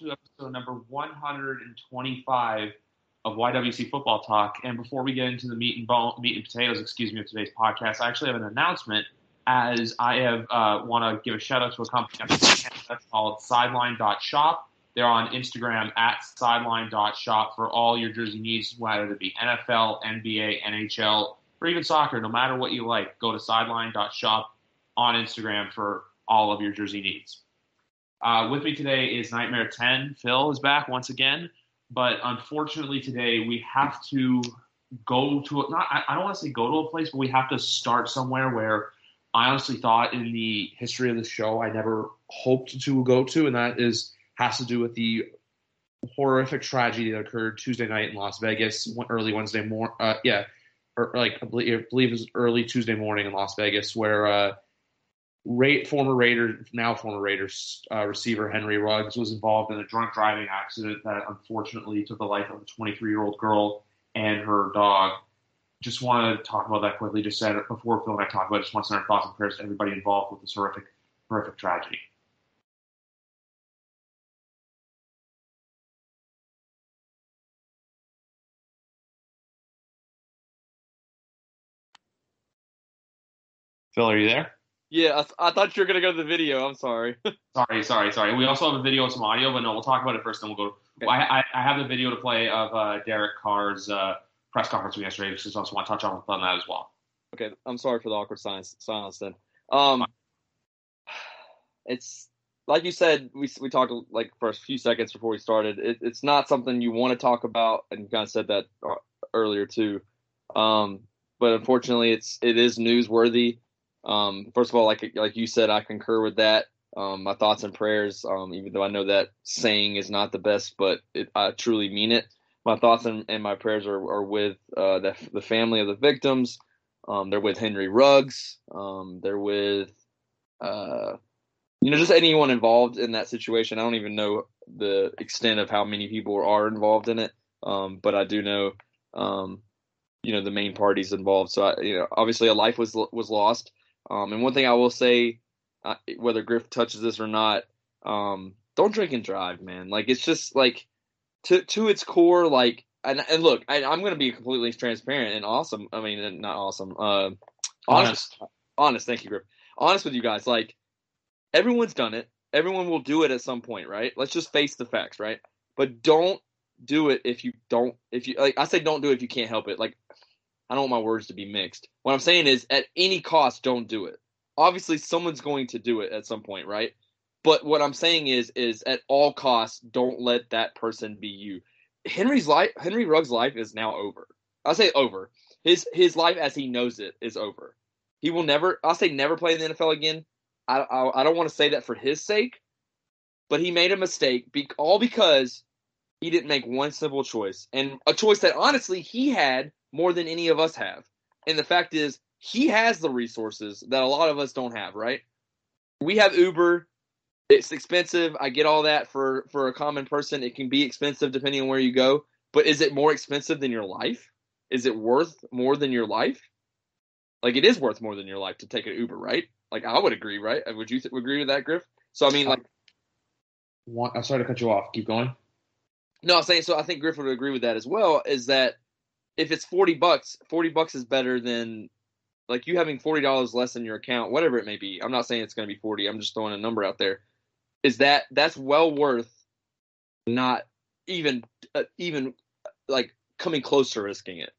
To episode number 125 of YWC Football Talk. And before we get into the meat and bone, meat and potatoes, excuse me, of today's podcast, I actually have an announcement. As I have uh, want to give a shout out to a company that's called Sideline.shop. They're on Instagram at sideline.shop for all your jersey needs, whether it be NFL, NBA, NHL, or even soccer. No matter what you like, go to sideline.shop on Instagram for all of your jersey needs. Uh, with me today is Nightmare 10. Phil is back once again, but unfortunately today we have to go to a, not I, don't want to say go to a place, but we have to start somewhere where I honestly thought in the history of the show I never hoped to go to, and that is has to do with the horrific tragedy that occurred Tuesday night in Las Vegas, early Wednesday morning. Uh, yeah, or like I believe, I believe it was early Tuesday morning in Las Vegas, where uh, Ra- former Raiders, now former Raiders uh, receiver Henry Ruggs was involved in a drunk driving accident that unfortunately took the life of a 23 year old girl and her dog. Just want to talk about that quickly. Just said before Phil and I talk about it, just want to send our thoughts and prayers to everybody involved with this horrific, horrific tragedy. Phil, are you there? Yeah, I, th- I, thought you were gonna go to the video. I'm sorry. sorry, sorry, sorry. We also have a video and some audio, but no, we'll talk about it first. and we'll go. Okay. Well, I, I, have the video to play of uh, Derek Carr's uh, press conference from yesterday, so I also want to touch on, on that as well. Okay, I'm sorry for the awkward silence. Silence then. Um, it's like you said. We we talked like for a few seconds before we started. It, it's not something you want to talk about, and you kind of said that uh, earlier too. Um, but unfortunately, it's it is newsworthy. Um, first of all, like like you said, I concur with that. Um, my thoughts and prayers, um, even though I know that saying is not the best, but it, I truly mean it. My thoughts and, and my prayers are, are with uh, the, the family of the victims. Um, they're with Henry Ruggs. Um, they're with, uh, you know, just anyone involved in that situation. I don't even know the extent of how many people are involved in it, um, but I do know, you know, the main parties involved. So, I, you know, obviously a life was was lost. Um, and one thing I will say, uh, whether Griff touches this or not, um, don't drink and drive, man. Like it's just like to to its core, like and, and look, I, am going to be completely transparent and awesome. I mean, not awesome. Uh, honest, honest. Thank you, Griff. Honest with you guys, like everyone's done it. Everyone will do it at some point, right? Let's just face the facts, right? But don't do it if you don't. If you like, I say don't do it if you can't help it. Like I don't want my words to be mixed. What I'm saying is, at any cost, don't do it. Obviously, someone's going to do it at some point, right? But what I'm saying is, is at all costs, don't let that person be you. Henry's life, Henry Ruggs' life is now over. I'll say over. His his life as he knows it is over. He will never. I'll say never play in the NFL again. I I, I don't want to say that for his sake, but he made a mistake. Be, all because he didn't make one simple choice, and a choice that honestly he had more than any of us have. And the fact is, he has the resources that a lot of us don't have, right? We have Uber. It's expensive. I get all that for for a common person. It can be expensive depending on where you go, but is it more expensive than your life? Is it worth more than your life? Like it is worth more than your life to take an Uber, right? Like I would agree, right? Would you th- agree with that, Griff? So I mean, like, I'm sorry to cut you off. Keep going. No, I'm saying so. I think Griff would agree with that as well. Is that if it's 40 bucks, 40 bucks is better than like you having $40 less in your account, whatever it may be. I'm not saying it's going to be 40. I'm just throwing a number out there. Is that that's well worth not even uh, even like coming close to risking it.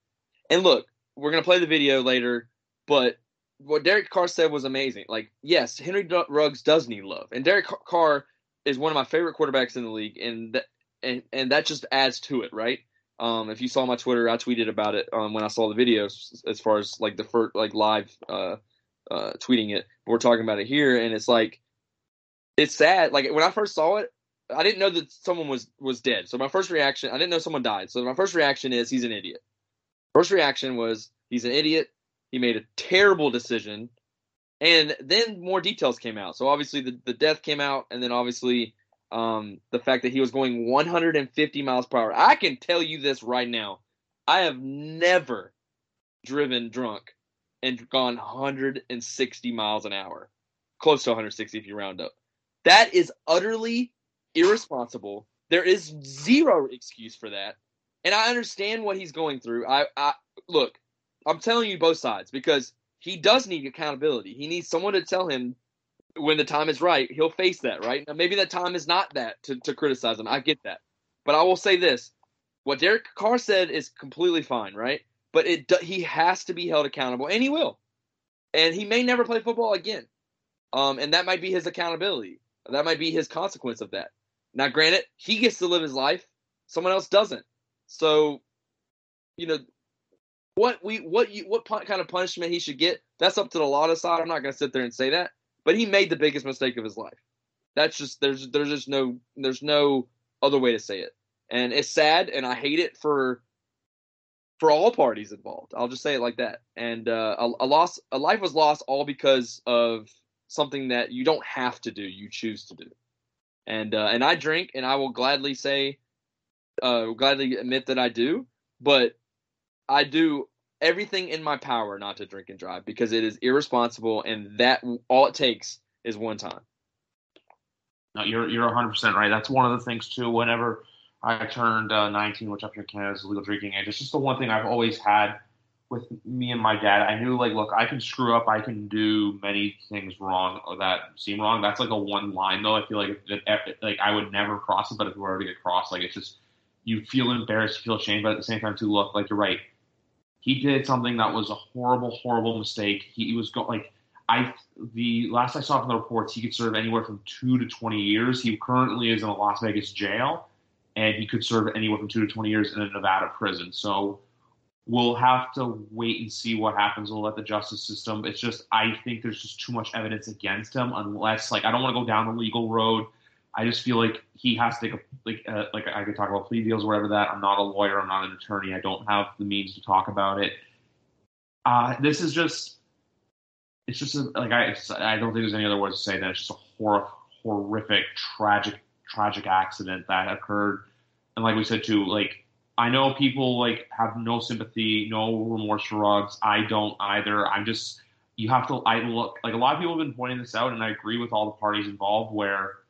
And look, we're going to play the video later, but what Derek Carr said was amazing. Like, yes, Henry Ruggs does need love, and Derek Carr is one of my favorite quarterbacks in the league, and and and that just adds to it, right? Um, if you saw my Twitter, I tweeted about it um, when I saw the videos as far as like the first like live uh, uh, tweeting it. We're talking about it here, and it's like it's sad. Like when I first saw it, I didn't know that someone was was dead. So my first reaction, I didn't know someone died. So my first reaction is he's an idiot. First reaction was he's an idiot. He made a terrible decision. And then more details came out. So obviously the, the death came out, and then obviously um, the fact that he was going 150 miles per hour. I can tell you this right now. I have never driven drunk and gone 160 miles an hour, close to 160 if you round up. That is utterly irresponsible. There is zero excuse for that. And I understand what he's going through. I, I look, I'm telling you both sides because he does need accountability. He needs someone to tell him when the time is right. He'll face that, right? Now, maybe that time is not that to, to criticize him. I get that. But I will say this what Derek Carr said is completely fine, right? But it he has to be held accountable, and he will. And he may never play football again. Um, and that might be his accountability. That might be his consequence of that. Now, granted, he gets to live his life; someone else doesn't. So, you know, what we what you what kind of punishment he should get? That's up to the law to decide. I'm not going to sit there and say that, but he made the biggest mistake of his life. That's just there's there's just no there's no other way to say it, and it's sad, and I hate it for for all parties involved. I'll just say it like that. And uh, a, a loss, a life was lost all because of something that you don't have to do, you choose to do. And uh, and I drink, and I will gladly say, uh, gladly admit that I do. But I do everything in my power not to drink and drive because it is irresponsible, and that all it takes is one time. No, you're you're 100 percent right. That's one of the things too. Whenever I turned uh, 19, which up here in Canada is legal drinking age, it's just the one thing I've always had with me and my dad. I knew like, look, I can screw up. I can do many things wrong or that seem wrong. That's like a one line though. I feel like that, like I would never cross it, but if we were to get crossed, like it's just you feel embarrassed, you feel ashamed, but at the same time, too, look, like you're right. He did something that was a horrible, horrible mistake. He, he was going like I the last I saw from the reports, he could serve anywhere from two to twenty years. He currently is in a Las Vegas jail, and he could serve anywhere from two to twenty years in a Nevada prison. So we'll have to wait and see what happens. We'll let the justice system. It's just I think there's just too much evidence against him. Unless like I don't want to go down the legal road. I just feel like he has to take a like uh, like I could talk about plea deals or whatever that. I'm not a lawyer. I'm not an attorney. I don't have the means to talk about it. Uh, this is just it's just a, like I I don't think there's any other words to say that it's just a hor- horrific, tragic, tragic accident that occurred. And like we said too, like I know people like have no sympathy, no remorse for Ruggs. I don't either. I'm just you have to. I look like a lot of people have been pointing this out, and I agree with all the parties involved where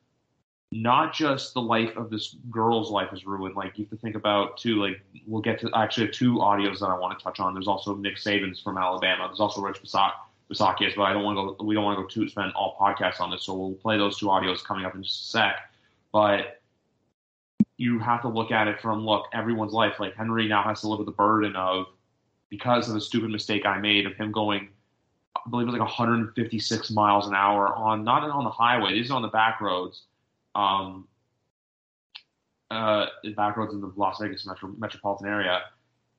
not just the life of this girl's life is ruined. Like you have to think about too. Like we'll get to actually two audios that I want to touch on. There's also Nick Saban's from Alabama. There's also Rich Bisaccia, but I don't want to go. We don't want to go too spend all podcasts on this, so we'll play those two audios coming up in just a sec. But you have to look at it from look everyone's life. Like Henry now has to live with the burden of because of the stupid mistake I made of him going. I believe it was like 156 miles an hour on not on the highway. These are on the back roads um, uh, back roads in the Las Vegas metro, metropolitan area.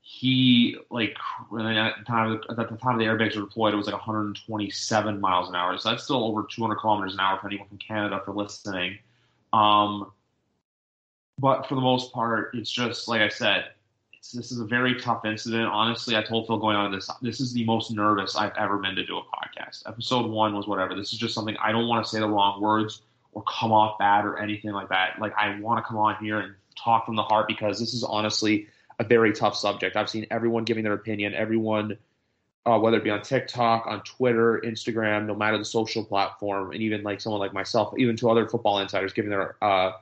He like at the time at the time the airbags were deployed, it was like 127 miles an hour. So that's still over 200 kilometers an hour for anyone from Canada for listening. Um, but for the most part, it's just like I said. this is a very tough incident. Honestly, I told Phil going on this. This is the most nervous I've ever been to do a podcast. Episode one was whatever. This is just something I don't want to say the wrong words or come off bad or anything like that. Like I want to come on here and talk from the heart because this is honestly a very tough subject. I've seen everyone giving their opinion, everyone, uh, whether it be on TikTok, on Twitter, Instagram, no matter the social platform, and even like someone like myself, even to other football insiders giving their uh,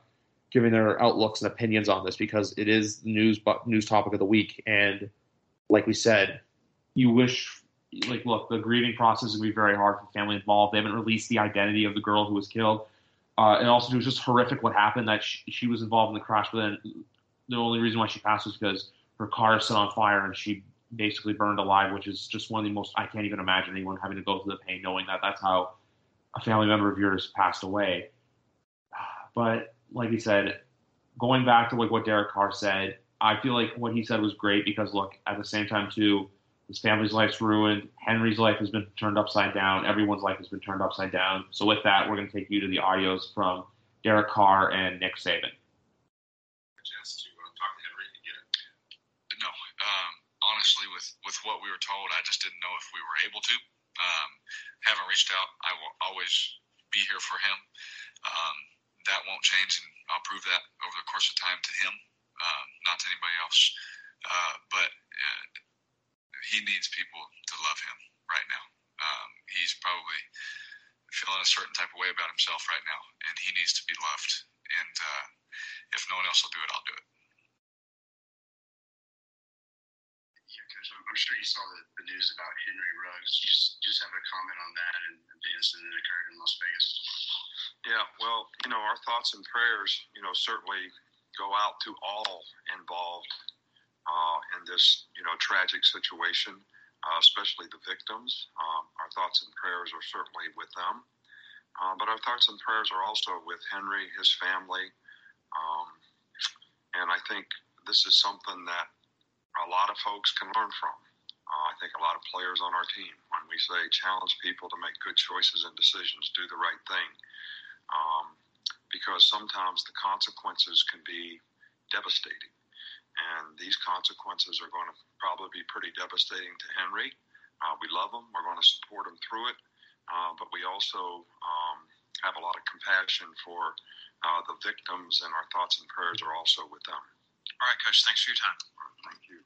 giving their outlooks and opinions on this because it is the news news topic of the week. And like we said, you wish like look, the grieving process would be very hard for the family involved. They haven't released the identity of the girl who was killed. Uh, and also, it was just horrific what happened that she, she, was involved in the crash, but then the only reason why she passed was because her car set on fire and she basically burned alive, which is just one of the most, I can't even imagine anyone having to go through the pain knowing that that's how a family member of yours passed away. But like he said, going back to like what Derek Carr said, I feel like what he said was great because look, at the same time too, his family's life's ruined. Henry's life has been turned upside down. Everyone's life has been turned upside down. So with that, we're going to take you to the audios from Derek Carr, and Nick Saban? Uh. No, um, honestly, with with what we were told, I just didn't know if we were able to. Um, haven't reached out. I will always be here for him. Um, that won't change, and I'll prove that over the course of time to him, uh, not to anybody else. Uh, but uh, he needs people to love him right now. Um, he's probably feeling a certain type of way about himself right now, and he needs to be loved. And uh, if no one else will do it, I'll do it. Yeah, Coach, I'm sure you saw the, the news about Henry Ruggs. Just just have a comment on that and the incident that occurred in Las Vegas. Yeah, well, you know, our thoughts and prayers, you know, certainly go out to all involved uh, in this, you know, tragic situation uh, especially the victims. Um, our thoughts and prayers are certainly with them. Uh, but our thoughts and prayers are also with Henry, his family. Um, and I think this is something that a lot of folks can learn from. Uh, I think a lot of players on our team, when we say challenge people to make good choices and decisions, do the right thing. Um, because sometimes the consequences can be devastating. And these consequences are going to probably be pretty devastating to Henry. Uh, we love him. We're going to support him through it. Uh, but we also um, have a lot of compassion for uh, the victims, and our thoughts and prayers are also with them. All right, Coach. Thanks for your time. Thank you.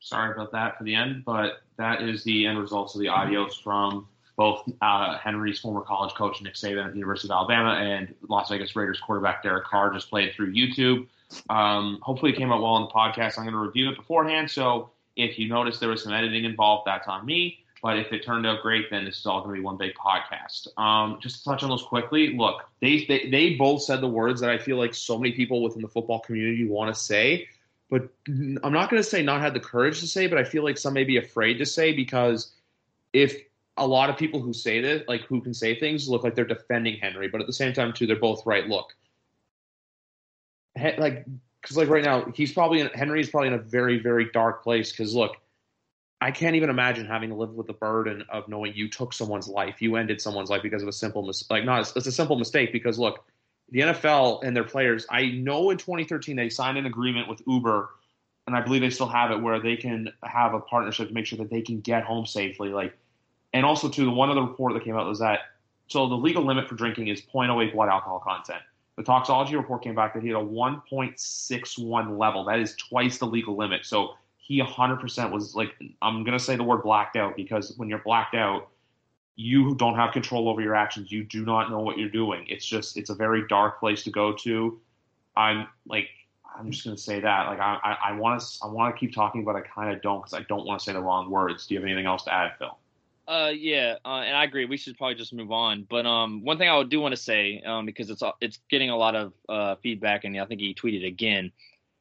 Sorry about that for the end, but that is the end results of the audios from both uh, Henry's former college coach Nick Saban at the University of Alabama and Las Vegas Raiders quarterback Derek Carr just played through YouTube. Um, hopefully, it came out well on the podcast. I'm going to review it beforehand, so if you notice there was some editing involved, that's on me. But if it turned out great, then this is all going to be one big podcast. Um, just to touch on those quickly, look, they, they they both said the words that I feel like so many people within the football community want to say, but I'm not going to say not had the courage to say, but I feel like some may be afraid to say because if a lot of people who say this, like who can say things, look like they're defending Henry, but at the same time, too, they're both right. Look, he, like, because like right now, he's probably in, Henry's probably in a very, very dark place. Because look, I can't even imagine having to live with the burden of knowing you took someone's life, you ended someone's life because of a simple mistake. Like, not it's a simple mistake. Because look, the NFL and their players, I know in 2013 they signed an agreement with Uber, and I believe they still have it where they can have a partnership to make sure that they can get home safely. Like and also, too, the one other report that came out was that so the legal limit for drinking is 0.08 blood alcohol content. The toxology report came back that he had a 1.61 level. That is twice the legal limit. So he 100% was like, I'm going to say the word blacked out because when you're blacked out, you don't have control over your actions. You do not know what you're doing. It's just, it's a very dark place to go to. I'm like, I'm just going to say that. Like, I want to, I want to keep talking, but I kind of don't because I don't want to say the wrong words. Do you have anything else to add, Phil? Uh, yeah, uh, and I agree. We should probably just move on. But um, one thing I do want to say, um, because it's it's getting a lot of uh, feedback, and I think he tweeted again.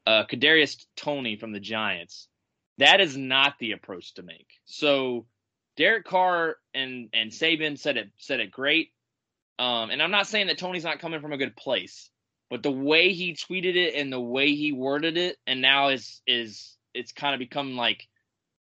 Uh, Kadarius Toney from the Giants. That is not the approach to make. So, Derek Carr and and Saban said it said it great. Um, and I'm not saying that Toney's not coming from a good place, but the way he tweeted it and the way he worded it, and now is is it's kind of become like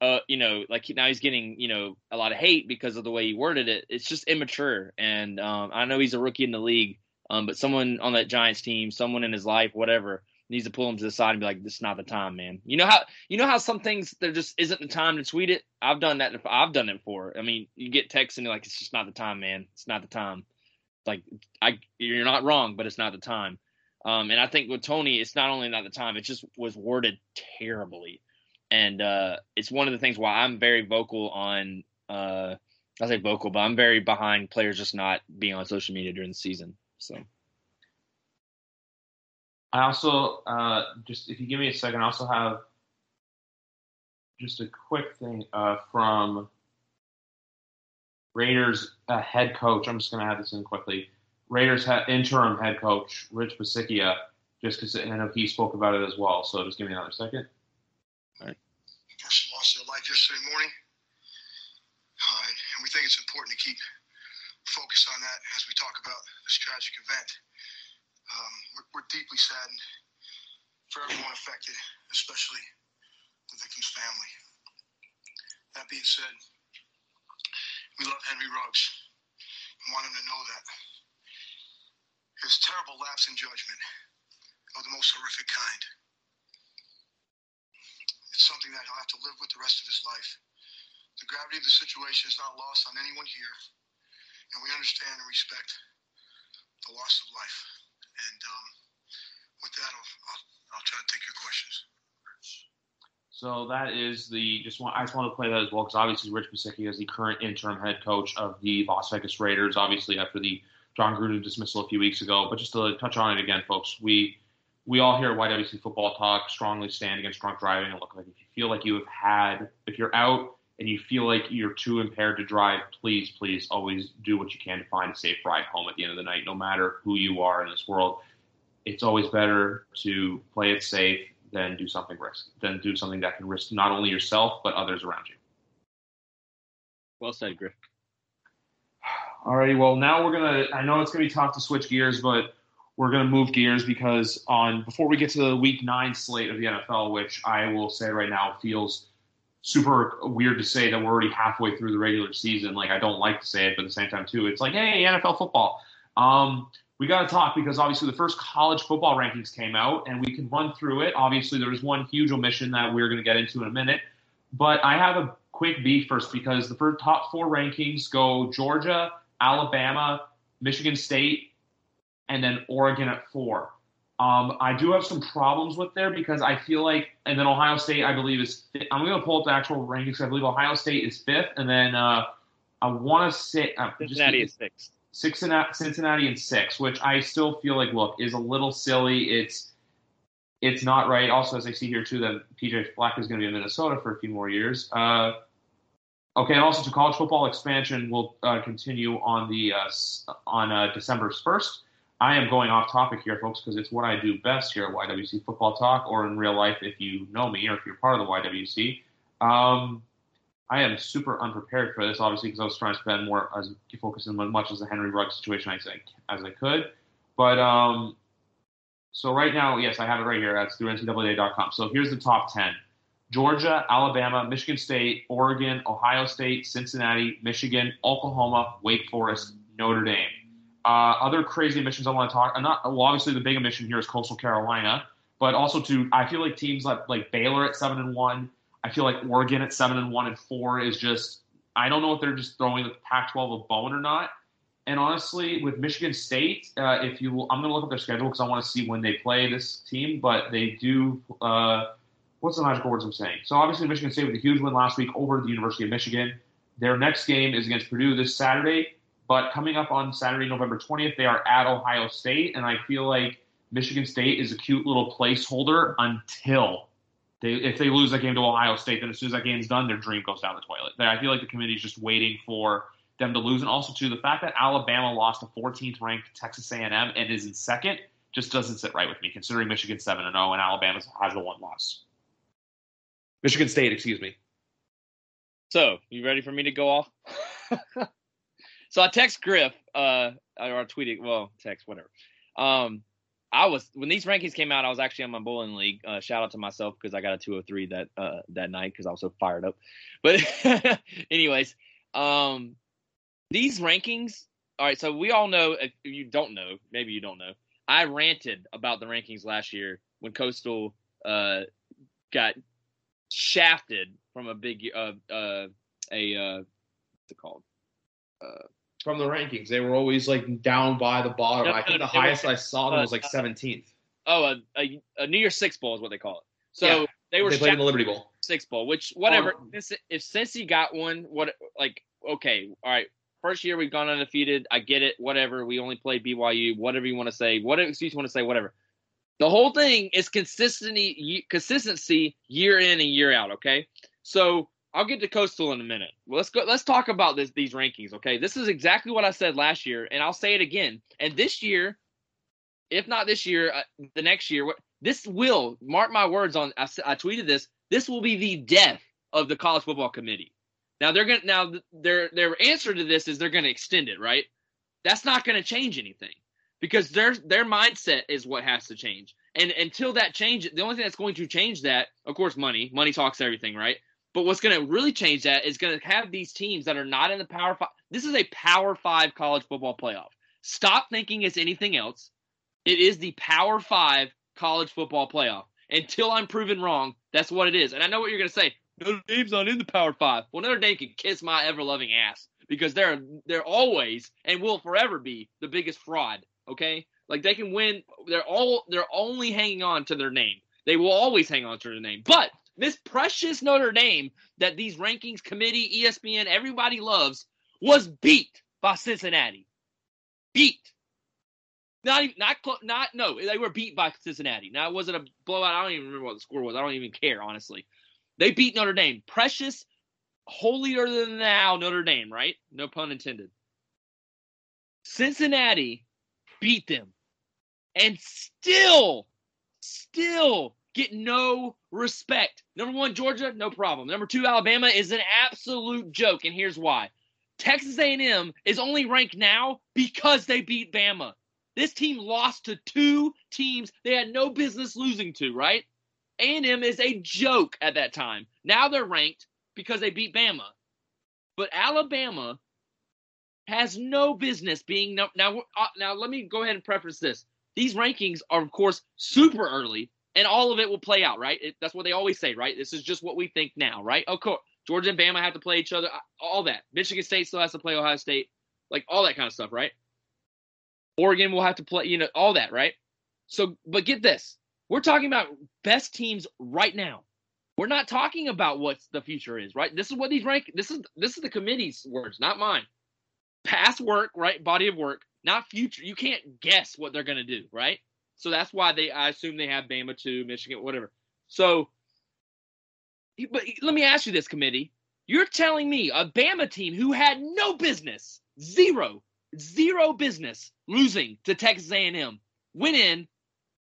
uh, you know, like now he's getting, you know, a lot of hate because of the way he worded it. It's just immature. And um, I know he's a rookie in the league, um, but someone on that Giants team, someone in his life, whatever, needs to pull him to the side and be like, "This is not the time, man." You know how you know how some things there just isn't the time to tweet it. I've done that. I've done it for. I mean, you get texts and you're like, "It's just not the time, man. It's not the time." Like, I you're not wrong, but it's not the time. Um, and I think with Toney, it's not only not the time; it just was worded terribly and uh, it's one of the things why I'm very vocal on. Uh, I say vocal, but I'm very behind players just not being on social media during the season. So. I also uh, just if you give me a second, I also have just a quick thing uh, from Raiders uh, head coach. I'm just going to add this in quickly. Raiders head, interim head coach Rich Bisaccia, just because I know he spoke about it as well. So just give me another second. All right. Person lost their life yesterday morning, uh, and we think it's important to keep focus on that as we talk about this tragic event. Um, we're, we're deeply saddened for everyone affected, especially the victim's family. That being said, we love Henry Ruggs. and want him to know that. His terrible lapse in judgment of the most horrific kind. It's something that he'll have to live with the rest of his life. The gravity of the situation is not lost on anyone here, and we understand and respect the loss of life. And um, with that, I'll, I'll, I'll try to take your questions. So that is the just want I just want to play that as well because obviously Rich Bisaccia is the current interim head coach of the Las Vegas Raiders. Obviously after the John Gruden dismissal a few weeks ago, but just to touch on it again, folks, we we all here at YWC Football Talk strongly stand against drunk driving and look like if you feel like you have had if you're out and you feel like you're too impaired to drive, please, please always do what you can to find a safe ride home at the end of the night, no matter who you are in this world. It's always better to play it safe than do something risk than do something that can risk not only yourself but others around you. Well said, Griff. Alrighty, well now we're gonna. I know it's gonna be tough to switch gears, but we're gonna move gears because on before we get to the Week Nine slate of the NFL, which I will say right now feels super weird to say that we're already halfway through the regular season. Like I don't like to say it, but at the same time too, it's like hey, NFL football. Um, we got to talk because obviously the first college football rankings came out and we can run through it. Obviously, there was one huge omission that we're going to get into in a minute. But I have a quick beef first because the first top four rankings go Georgia, Alabama, Michigan State, and then Oregon at four. Um, I do have some problems with there because I feel like, and then Ohio State, I believe, is. I'm going to pull up the actual rankings. I believe Ohio State is fifth, and then uh, I want to say uh, Cincinnati is sixth. Cincinnati, Cincinnati and six, which I still feel like look is a little silly. It's it's not right. Also, as I see here too, that PJ Fleck is going to be in Minnesota for a few more years. Uh, okay, and also to college football expansion will uh, continue on the uh, on uh, December first. I am going off topic here, folks, because it's what I do best here at YWC Football Talk, or in real life if you know me or if you're part of the YWC. Um, I am super unprepared for this, obviously, because I was trying to spend more as focus as much as the Henry Rugg situation as I, as I could. But um, so right now, yes, I have it right here. That's through NCAA.com. So here's the top ten: Georgia, Alabama, Michigan State, Oregon, Ohio State, Cincinnati, Michigan, Oklahoma, Wake Forest, Notre Dame. Uh, other crazy missions I want to talk. I'm not well, obviously the big mission here is Coastal Carolina, but also to I feel like teams like like Baylor at seven and one. I feel like Oregon at seven and one and four is just I don't know if they're just throwing the Pac-12 a bone or not. And honestly, with Michigan State, uh, if you, I'm going to look up their schedule because I want to see when they play this team. But they do. Uh, what's the magical words I'm saying? So obviously, Michigan State with a huge win last week over the University of Michigan. Their next game is against Purdue this Saturday. But coming up on Saturday, November 20th, they are at Ohio State, and I feel like Michigan State is a cute little placeholder until they, if they lose that game to Ohio State, then as soon as that game's done, their dream goes down the toilet. I feel like the committee is just waiting for them to lose, and also to the fact that Alabama lost to 14th ranked Texas A&M and is in second just doesn't sit right with me, considering Michigan seven and zero and Alabama has a one loss. Michigan State, excuse me. So, you ready for me to go off? so I text Griff, uh, or I tweeted, well, text, whatever. Um, I was when these rankings came out. I was actually on my bowling league. Uh, shout out to myself because I got a 203 that uh, that night because I was so fired up. But anyways, um, these rankings. All right, so we all know. If you don't know, maybe you don't know. I ranted about the rankings last year when Coastal uh, got shafted from a big uh, uh, a uh, what's it called? Uh, from the rankings. They were always like down by the bottom. No, I think no, the they were- highest I saw them uh, was like 17th. oh, a, a, a New Year's Six Bowl is what they call it. So Yeah, they were They played in the Liberty Bowl. Six Bowl, which whatever. Um, Since- if Cincy got one, what like okay, all right. First year we've gone undefeated. I get it. Whatever. We only played BYU. Whatever you want to say. Whatever excuse you want to say. Whatever. The whole thing is consistency, consistency year in and year out. Okay, so I'll get to Coastal in a minute. Let's go. Let's talk about this these rankings. Okay, this is exactly what I said last year, and I'll say it again. And this year, if not this year, uh, the next year, what this will mark my words on. I tweeted this. This will be the death of the college football committee. Now they're gonna now th- their their answer to this is they're gonna extend it, right? That's not gonna change anything because their their mindset is what has to change. And until that changes, the only thing that's going to change that, of course, money. Money talks everything, right? But what's going to really change that is going to have these teams that are not in the Power Five. this is a Power Five college football playoff. Stop thinking it's anything else. It is the Power Five college football playoff. Until I'm proven wrong, that's what it is. And I know what you're going to say. Notre Dame's not in the Power Five. Well, Notre Dame can kiss my ever loving ass because they're they're always and will forever be the biggest fraud. Okay, like they can win. They're all they're only hanging on to their name. They will always hang on to their name. But this precious Notre Dame that these rankings committee, ESPN, everybody loves was beat by Cincinnati. Beat. Not even not not no. They were beat by Cincinnati. Now it wasn't a blowout? I don't even remember what the score was. I don't even care honestly. They beat Notre Dame. Precious, holier than thou Notre Dame. Right? No pun intended. Cincinnati beat them, and still, still get no respect. Number one, Georgia, no problem. Number two, Alabama is an absolute joke, and here's why. Texas A&M is only ranked now because they beat Bama. This team lost to two teams they had no business losing to, right? A&M is a joke at that time. Now they're ranked because they beat Bama. But Alabama has no business being no, now. Uh, now let me go ahead and preface this. These rankings are, of course, super early, and all of it will play out, right? It, that's what they always say, right? This is just what we think now, right? Of course, Georgia and Bama have to play each other, uh, all that. Michigan State still has to play Ohio State, like all that kind of stuff, right? Oregon will have to play, you know, all that, right? So, but get this. We're talking about best teams right now. We're not talking about what the future is, right? This is what these rank this is this is the committee's words, not mine. Past work, right? Body of work, not future. You can't guess what they're going to do, right? So that's why they I assume they have Bama 2, Michigan, whatever. So but let me ask you this committee. You're telling me a Bama team who had no business, zero, zero business losing to Texas A&M, went in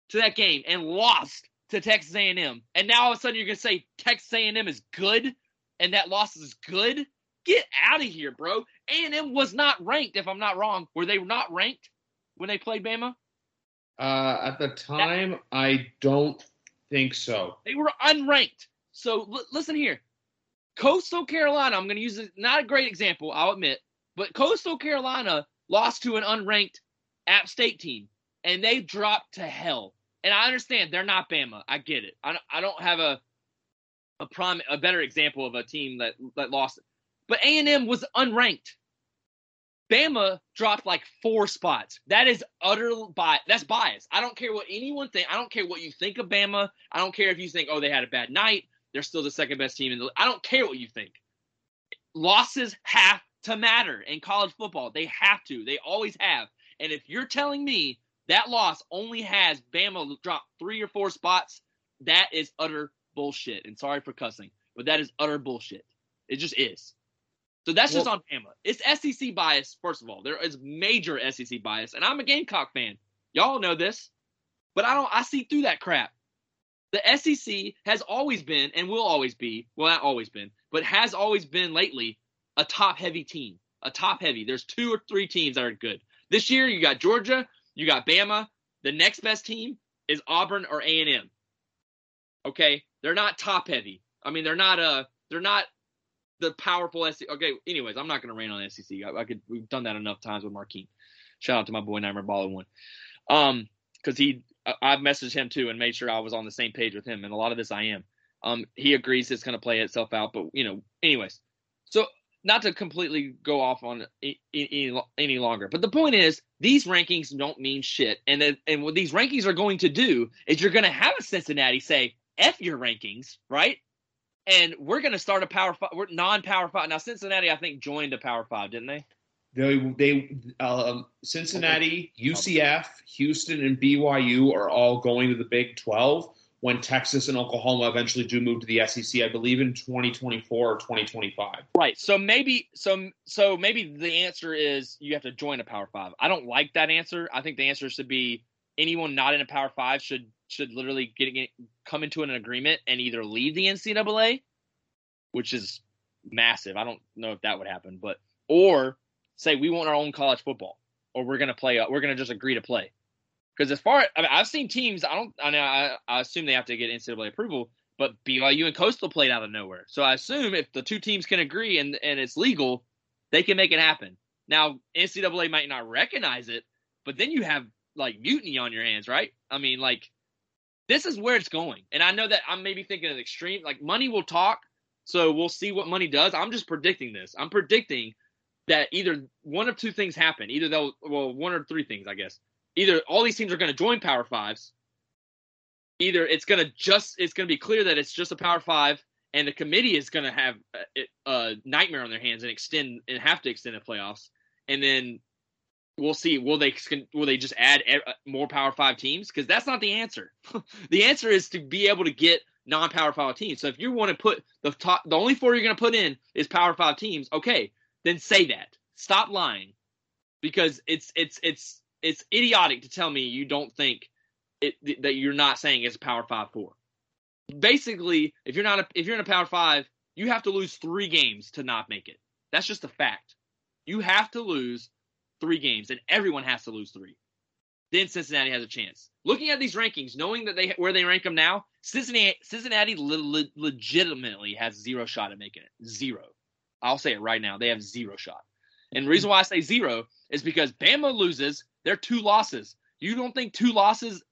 to that game and lost to Texas A&M, and now all of a sudden you're gonna say Texas A&M is good, and that loss is good? Get out of here, bro. A&M was not ranked, if I'm not wrong. Were they not ranked when they played Bama? Uh, at the time, I don't think so. They were unranked. So l- listen here. Coastal Carolina, I'm going to use it, not a great example, I'll admit, but Coastal Carolina lost to an unranked App State team, and they dropped to hell. And I understand they're not Bama. I get it. I don't, I don't have a a prom a better example of a team that that lost. But A and M was unranked. Bama dropped like four spots. That is utter bias. That's bias. I don't care what anyone think. I don't care what you think of Bama. I don't care if you think, oh, they had a bad night. They're still the second best team in the. I don't care what you think. Losses have to matter in college football. They have to. They always have. And if you're telling me that loss only has Bama drop three or four spots, that is utter bullshit. And sorry for cussing, but that is utter bullshit. It just is. So that's just on Bama. It's SEC bias, first of all. There is major SEC bias, and I'm a Gamecock fan. Y'all know this, but I don't. I see through that crap. The SEC has always been and will always be. Well, not always been, but has always been lately a top-heavy team. A top-heavy. There's two or three teams that are good. This year, you got Georgia, you got Bama. The next best team is Auburn or A and M. Okay, they're not top-heavy. I mean, they're not a. They're not the powerful SEC. Okay, anyways, I'm not going to rain on SEC. I, I, could. We've done that enough times with Marquine. Shout out to my boy Nightmare Baller one, um, because he. I've messaged him too and made sure I was on the same page with him, and a lot of this I am. Um, he agrees it's going to play itself out, but you know, anyways. So not to completely go off on any, any longer, but the point is these rankings don't mean shit, and and what these rankings are going to do is you're going to have a Cincinnati say f your rankings, right? And we're going to start a power five. We're non-power five now. Cincinnati, I think, joined a power five, didn't they? They they um, Cincinnati, UCF, Houston, and BYU are all going to the Big Twelve. When Texas and Oklahoma eventually do move to the SEC, I believe in 2024 or 2025. Right. So maybe so so maybe the answer is you have to join a Power Five. I don't like that answer. I think the answer should be anyone not in a Power Five should should literally get, get come into an agreement and either leave the NCAA, which is massive. I don't know if that would happen, but or say we want our own college football, or we're gonna play. We're gonna just agree to play. Because as far I mean, I've seen teams, I don't. I know I, I assume they have to get NCAA approval, but BYU and Coastal played out of nowhere. So I assume if the two teams can agree and and it's legal, they can make it happen. Now, NCAA might not recognize it, but then you have like mutiny on your hands, right? I mean, like this is where it's going. And I know that I'm maybe thinking of extreme. Like money will talk, so we'll see what money does. I'm just predicting this. I'm predicting that either one of two things happen. Either they'll well, one or three things, I guess. Either all these teams are going to join Power Fives. Either it's going to just it's going to be clear that it's just a Power Five, and the committee is going to have a, a nightmare on their hands and extend and have to extend the playoffs. And then we'll see. Will they will they just add uh, more Power Five teams? Because that's not the answer. the answer is to be able to get non-Power Five teams. So if you want to put the top, the only four you're going to put in is Power Five teams. Okay, then say that. Stop lying, because it's it's it's it's idiotic to tell me you don't think it, that you're not saying it's a Power Five four. Basically, if you're not a, if you're in a Power Five, you have to lose three games to not make it. That's just a fact. You have to lose three games, and everyone has to lose three. Then Cincinnati has a chance. Looking at these rankings, knowing that they where they rank them now, Cincinnati Cincinnati le- le- legitimately has zero shot at making it. Zero. I'll say it right now. They have zero shot. And the reason why I say zero is because Bama loses. They're two losses. You don't think two losses?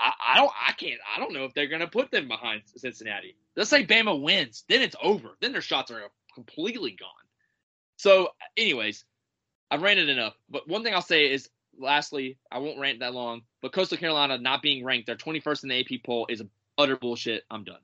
I, I don't. I can't. I don't know if they're going to put them behind Cincinnati. Let's say Bama wins, then it's over. Then their shots are completely gone. So, anyways, I've ranted enough. But one thing I'll say is, lastly, I won't rant that long. But Coastal Carolina not being ranked, they're 21st in the AP poll, is utter bullshit. I'm done.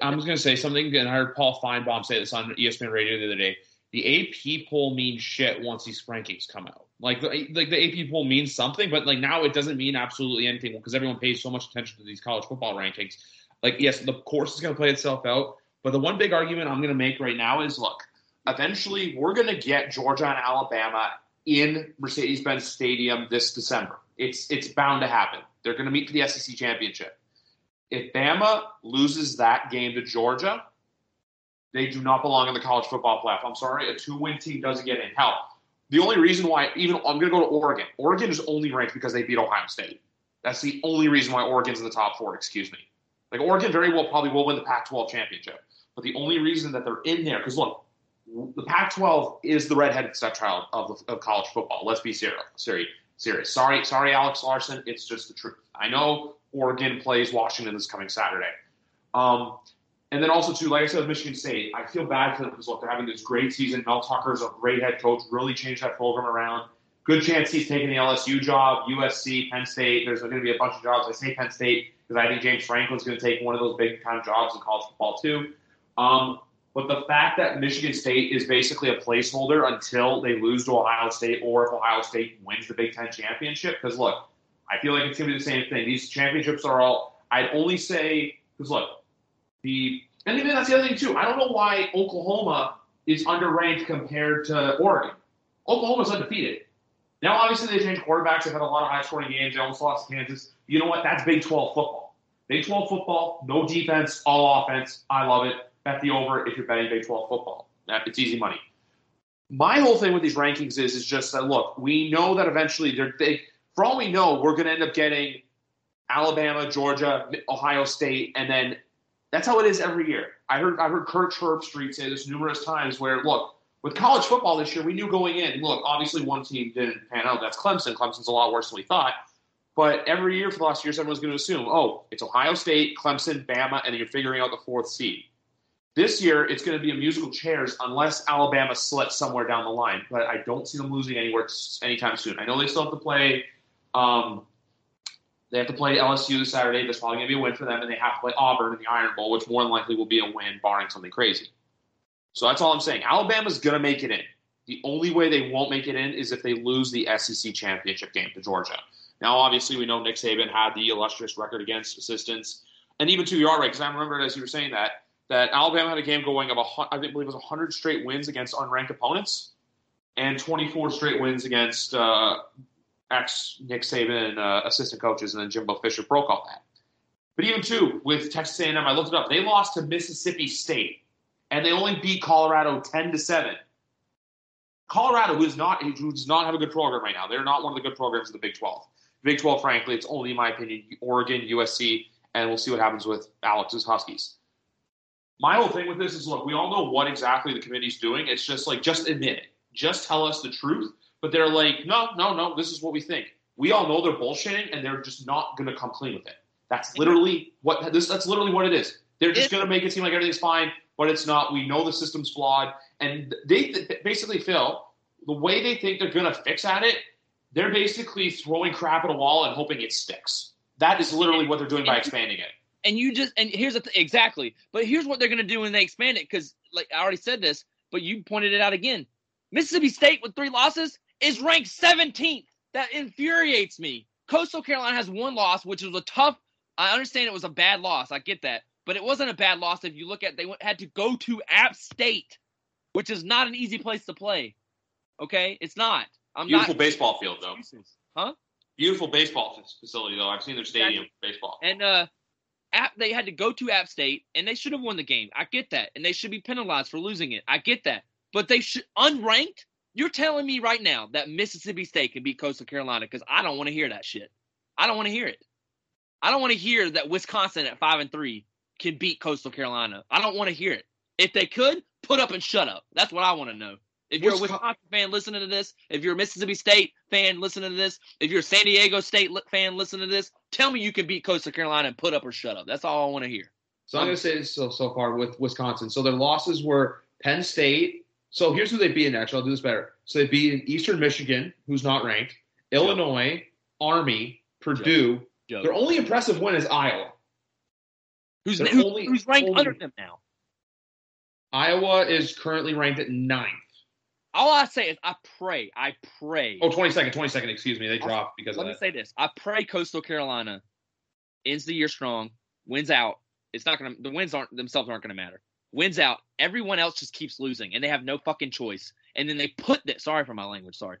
I'm just going to say something, and I heard Paul Finebaum say this on ESPN Radio the other day. The AP poll means shit once these rankings come out. Like, like the AP poll means something, but like now it doesn't mean absolutely anything because everyone pays so much attention to these college football rankings. Like, yes, the course is going to play itself out, but the one big argument I'm going to make right now is, look, eventually we're going to get Georgia and Alabama in Mercedes-Benz Stadium this December. It's it's bound to happen. They're going to meet for the SEC championship. If Bama loses that game to Georgia, they do not belong in the college football playoff. I'm sorry, a two-win team doesn't get in. Hell, the only reason why even I'm going to go to Oregon. Oregon is only ranked because they beat Ohio State. That's the only reason why Oregon's in the top four. Excuse me. Like Oregon very well probably will win the Pac-12 championship, but the only reason that they're in there because look, the Pac-12 is the redheaded stepchild of, of college football. Let's be serious. Serious. Sorry, sorry, Alex Larson. It's just the truth. I know Oregon plays Washington this coming Saturday. Um, and then also too, like I said, with Michigan State, I feel bad for them because look, they're having this great season. Mel Tucker's a great head coach, really changed that program around. Good chance he's taking the LSU job, USC, Penn State. There's going to be a bunch of jobs. I say Penn State because I think James Franklin's going to take one of those big time jobs in college football too. Um, but the fact that Michigan State is basically a placeholder until they lose to Ohio State or if Ohio State wins the Big Ten championship, because look, I feel like it's going to be the same thing. These championships are all, I'd only say, because look, the, and even that's the other thing too. I don't know why Oklahoma is underranked compared to Oregon. Oklahoma's undefeated. Now, obviously, they changed quarterbacks. They've had a lot of high scoring games. They almost lost to Kansas. You know what? That's Big 12 football. Big 12 football, no defense, all offense. I love it bet the over if you're betting Big 12 football. It's easy money. My whole thing with these rankings is is just that look, we know that eventually they're they, for all we know, we're going to end up getting Alabama, Georgia, Ohio State, and then that's how it is every year. I heard I heard Kirk Herbstreit say this numerous times. Where look, with college football this year, we knew going in. Look, obviously one team didn't pan out. That's Clemson. Clemson's a lot worse than we thought. But every year for the last years, everyone's going to assume, oh, it's Ohio State, Clemson, Bama, and you're figuring out the fourth seed. This year, it's going to be a musical chairs unless Alabama slips somewhere down the line. But I don't see them losing anywhere anytime soon. I know they still have to play. Um, they have to play LSU this Saturday. That's probably going to be a win for them, and they have to play Auburn in the Iron Bowl, which more than likely will be a win, barring something crazy. So that's all I'm saying. Alabama's going to make it in. The only way they won't make it in is if they lose the SEC championship game to Georgia. Now, obviously, we know Nick Saban had the illustrious record against assistants, and even to your right, because I remember as you were saying that that Alabama had a game going of a, I think believe it was 100 straight wins against unranked opponents, and 24 straight wins against uh, ex Nick Saban uh, assistant coaches, and then Jimbo Fisher broke all that. But even too with Texas A&M, I looked it up. They lost to Mississippi State, and they only beat Colorado 10 to seven. Colorado, who is not who does not have a good program right now, they're not one of the good programs in the Big 12. Big 12, frankly, it's only in my opinion Oregon, USC, and we'll see what happens with Alex's Huskies. My whole thing with this is look, we all know what exactly the committee's doing. It's just like just admit it. Just tell us the truth. But they're like, no, no, no, this is what we think. We all know they're bullshitting and they're just not gonna come clean with it. That's literally what this that's literally what it is. They're just gonna make it seem like everything's fine, but it's not. We know the system's flawed. And they basically Phil, the way they think they're gonna fix at it, they're basically throwing crap at a wall and hoping it sticks. That is literally what they're doing by expanding it. And you just and here's the th- exactly. But here's what they're going to do when they expand it because like i already said this but you pointed it out again. Mississippi state with three losses is ranked 17th that infuriates me. Coastal carolina has one loss which was a tough i understand it was a bad loss i get that but it wasn't a bad loss if you look at they had to go to app state which is not an easy place to play okay? It's not. I'm Beautiful not baseball field though. huh? Beautiful baseball facility though. I've seen their stadium baseball. And uh App they had to go to App State and they should have won the game. I get that. And they should be penalized for losing it. I get that. But they should unranked? You're telling me right now that Mississippi State can beat Coastal Carolina because I don't want to hear that shit. I don't want to hear it. I don't want to hear that Wisconsin at five and three can beat Coastal Carolina. I don't want to hear it. If they could, put up and shut up. That's what I want to know. If you're a Wisconsin- Wisconsin fan listening to this, if you're a Mississippi State fan listening to this, if you're a San Diego State fan listening to this, tell me you can beat Coastal Carolina and put up or shut up. That's all I want to hear. So I'm going to say this so, so far with Wisconsin. So their losses were Penn State. So here's who they beat in next. I'll do this better. So they beat Eastern Michigan, who's not ranked, Illinois, Army, Purdue. Joke. Their only impressive win is Iowa. Who's, who's, only- who's ranked only- under them now? Iowa is currently ranked at ninth. All I say is I pray, I pray. Oh, 22nd, 22nd, excuse me. They dropped because Let me that. say this: I pray Coastal Carolina ends the year strong, wins out. It's not gonna. The wins aren't themselves aren't gonna matter. Wins out. Everyone else just keeps losing, and they have no fucking choice. And then they put that. Sorry for my language. Sorry.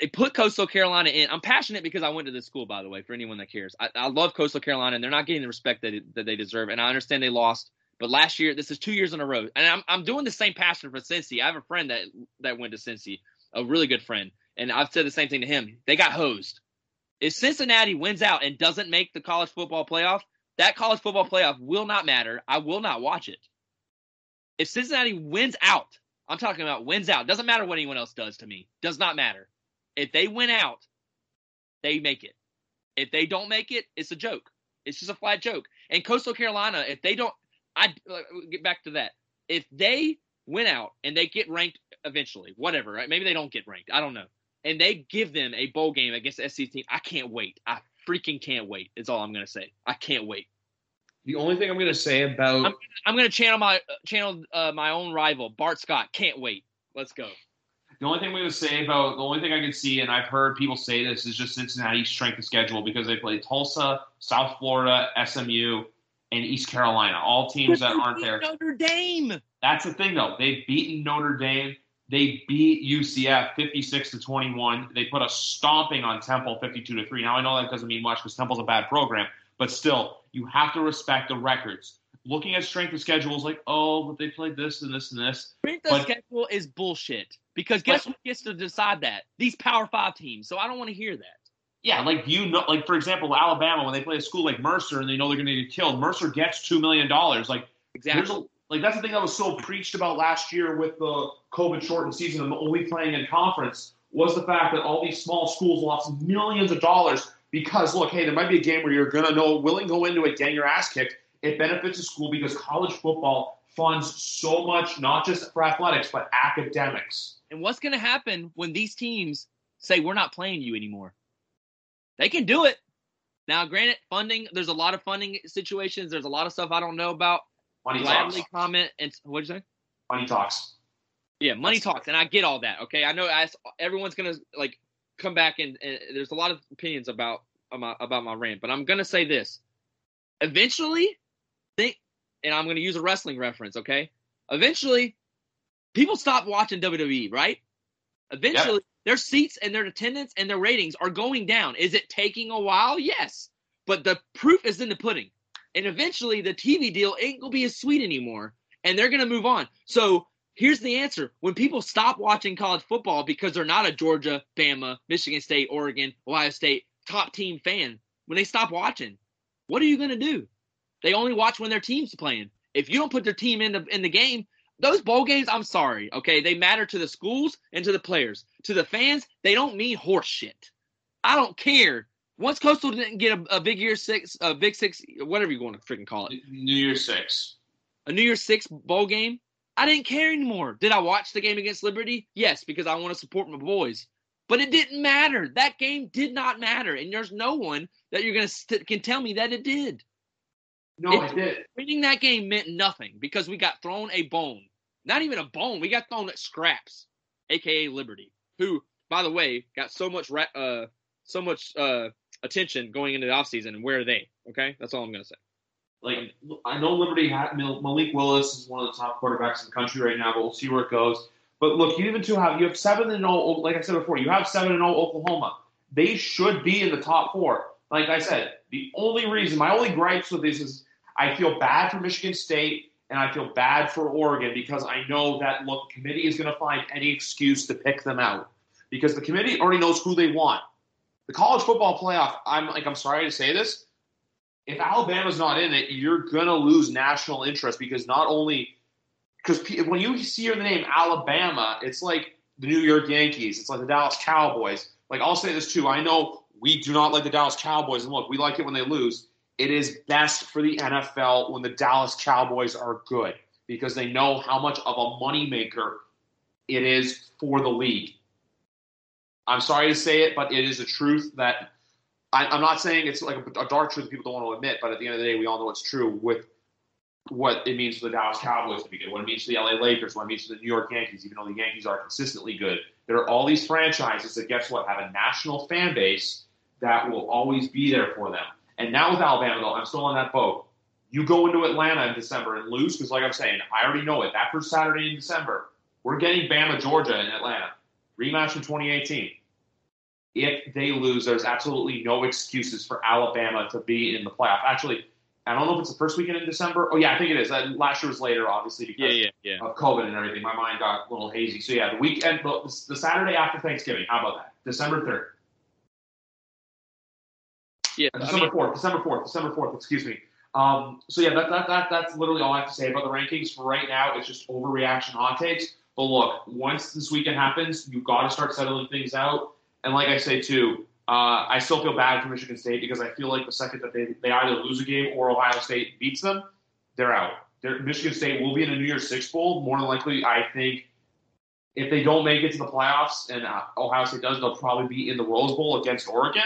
They put Coastal Carolina in. I'm passionate because I went to this school, by the way. For anyone that cares, I, I love Coastal Carolina, and they're not getting the respect that that they deserve. And I understand they lost, but last year, this is two years in a row, and I'm I'm doing the same passion for Cincy. I have a friend that that went to Cincy, a really good friend, and I've said the same thing to him. They got hosed. If Cincinnati wins out and doesn't make the college football playoff, that college football playoff will not matter. I will not watch it. If Cincinnati wins out, I'm talking about wins out. Doesn't matter what anyone else does to me. Does not matter. If they win out, they make it. If they don't make it, it's a joke. It's just a flat joke. And Coastal Carolina, if they don't, I get back to that. If they win out and they get ranked eventually, whatever, right? Maybe they don't get ranked. I don't know. And they give them a bowl game against the SEC team. I can't wait. I freaking can't wait. Is all I'm gonna say. I can't wait. The only thing I'm going to say about I'm- I'm gonna channel my uh, channel uh, my own rival Bart Scott. Can't wait. Let's go. The only thing I'm going to say about the only thing I can see, and I've heard people say this, is just Cincinnati's strength of schedule because they play Tulsa, South Florida, SMU, and East Carolina, all teams that aren't there. Notre Dame. That's the thing, though. They've beaten Notre Dame. They beat UCF 56 to 21. They put a stomping on Temple 52 to 3. Now, I know that doesn't mean much because Temple's a bad program, but still, you have to respect the records. Looking at strength of schedule is like, oh, but they played this and this and this. Strength of schedule is bullshit. Because guess But- who gets to decide that? These Power Five teams. So I don't want to hear that. Yeah, like you know, like for example, Alabama when they play a school like Mercer and they know they're going to get killed, Mercer gets two million dollars. Like Exactly. a, like that's the thing that was so preached about last year with the COVID shortened season and only playing in conference was the fact that all these small schools lost millions of dollars because look, hey, there might be a game where you're going to know willing to go into it, getting your ass kicked. It benefits the school because college football funds so much, not just for athletics but academics. And what's going to happen when these teams say we're not playing you anymore? They can do it. Now, granted, funding. There's a lot of funding situations. There's a lot of stuff I don't know about. Money talks. Gladly comment and what'd you say? Money talks. Yeah, money talks, and I get all that. Okay, I know I, everyone's gonna like come back and, and there's a lot of opinions about uh, about about my rant, but I'm gonna say this. Eventually, think, and I'm gonna use a wrestling reference. Okay, eventually, people stop watching WWE, right? Eventually, their seats and their attendance and their ratings are going down. Is it taking a while? Yes, but the proof is in the pudding. And eventually, the TV deal ain't gonna be as sweet anymore, and they're gonna move on. So here's the answer when people stop watching college football because they're not a Georgia, Bama, Michigan State, Oregon, Ohio State top team fan, when they stop watching, what are you going to do? They only watch when their team's playing. If you don't put their team in the in the game, those bowl games, I'm sorry, okay, they matter to the schools and to the players. To the fans, they don't mean horse shit. I don't care. Once Coastal didn't get a, a big year six, a big six, whatever you want to freaking call it, New Year's Six. a New Year's Six bowl game, I didn't care anymore. Did I watch the game against Liberty? Yes, because I want to support my boys. But it didn't matter. That game did not matter, and there's no one that you're gonna st- can tell me that it did. No, It- I did. Winning that game meant nothing because we got thrown a bone. Not even a bone. We got thrown at scraps, aka Liberty, who, by the way, got so much ra- uh so much uh attention going into the offseason. And where are they? Okay, that's all I'm gonna say. Like I know Liberty had Mal- Malik Willis is one of the top quarterbacks in the country right now, but we'll see where it goes. But look, you even two have you have seven and zero. Like I said before, you have seven and zero Oklahoma. They should be in the top four. Like I said, the only reason, my only gripes with this is I feel bad for Michigan State and I feel bad for Oregon because I know that look, the committee is going to find any excuse to pick them out because the committee already knows who they want. The college football playoff. I'm like, I'm sorry to say this, if Alabama's not in it, you're gonna lose national interest because not only because when you see the name Alabama, it's like the New York Yankees, it's like the Dallas Cowboys. Like I'll say this too, I know we do not like the Dallas Cowboys, and look, we like it when they lose. It is best for the NFL when the Dallas Cowboys are good because they know how much of a moneymaker it is for the league. I'm sorry to say it, but it is a truth that I, I'm not saying it's like a, a dark truth that people don't want to admit, but at the end of the day, we all know it's true with what it means for the Dallas Cowboys to be good, what it means for the LA Lakers, what it means for the New York Yankees, even though the Yankees are consistently good. There are all these franchises that, guess what, have a national fan base that will always be there for them. And now with Alabama, though, I'm still on that boat. You go into Atlanta in December and lose, because like I'm saying, I already know it. That first Saturday in December, we're getting Bama, Georgia in Atlanta. Rematch from 2018 if they lose, there's absolutely no excuses for Alabama to be in the playoff. Actually, I don't know if it's the first weekend in December. Oh yeah, I think it is. That last year was later, obviously because yeah. of COVID and everything. My mind got a little hazy. So yeah, the weekend, the, the Saturday after Thanksgiving. How about that? December third, Yeah, I December mean, fourth, December fourth, December fourth. Excuse me. Um, so yeah, that, that that that's literally all I have to say about the rankings for right now. It's just overreaction, hot takes. But look, once this weekend happens, you've got to start settling things out. And like I say too, uh, I still feel bad for Michigan State because I feel like the second that they, they either lose a game or Ohio State beats them, they're out. They're, Michigan State will be in a New Year's Six bowl. More than likely, I think if they don't make it to the playoffs and uh, Ohio State does, they'll probably be in the Rose Bowl against Oregon.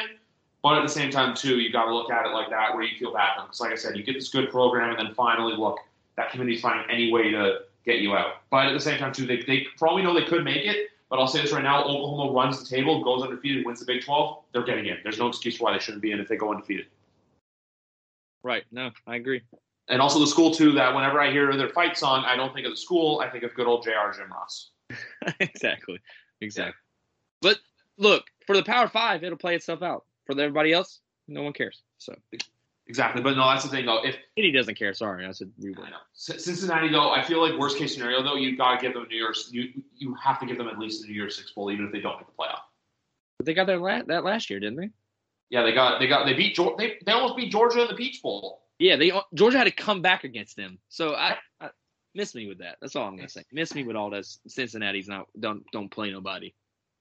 But at the same time, too, you've got to look at it like that, where you feel bad. Because, like I said, you get this good program, and then finally, look, that committee's finding any way to get you out. But at the same time, too, they, they probably know they could make it. But I'll say this right now: Oklahoma runs the table, goes undefeated, wins the Big 12. They're getting in. There's no excuse why they shouldn't be in if they go undefeated. right. No, I agree. And also the school too. That whenever I hear their fight song, I don't think of the school. I think of good old Jr. Jim Ross. exactly. Exactly. But look, for the Power Five, it'll play itself out. For everybody else, no one cares. So Exactly. But no, that's the thing though. If he doesn't care. Sorry, I said I reword. know. Cincinnati, though, I feel like worst case scenario, though, you got to give them New Year's. You you have to give them at least a New Year's Six bowl, even if they don't make the playoff. But they got their la- that last year, didn't they? Yeah, they got they got they beat Georgia. They, they almost beat Georgia in the Peach Bowl. Yeah, they Georgia had to come back against them. So I, I miss me with that. That's all I'm gonna say. Miss me with all this. Cincinnati's not don't don't play nobody.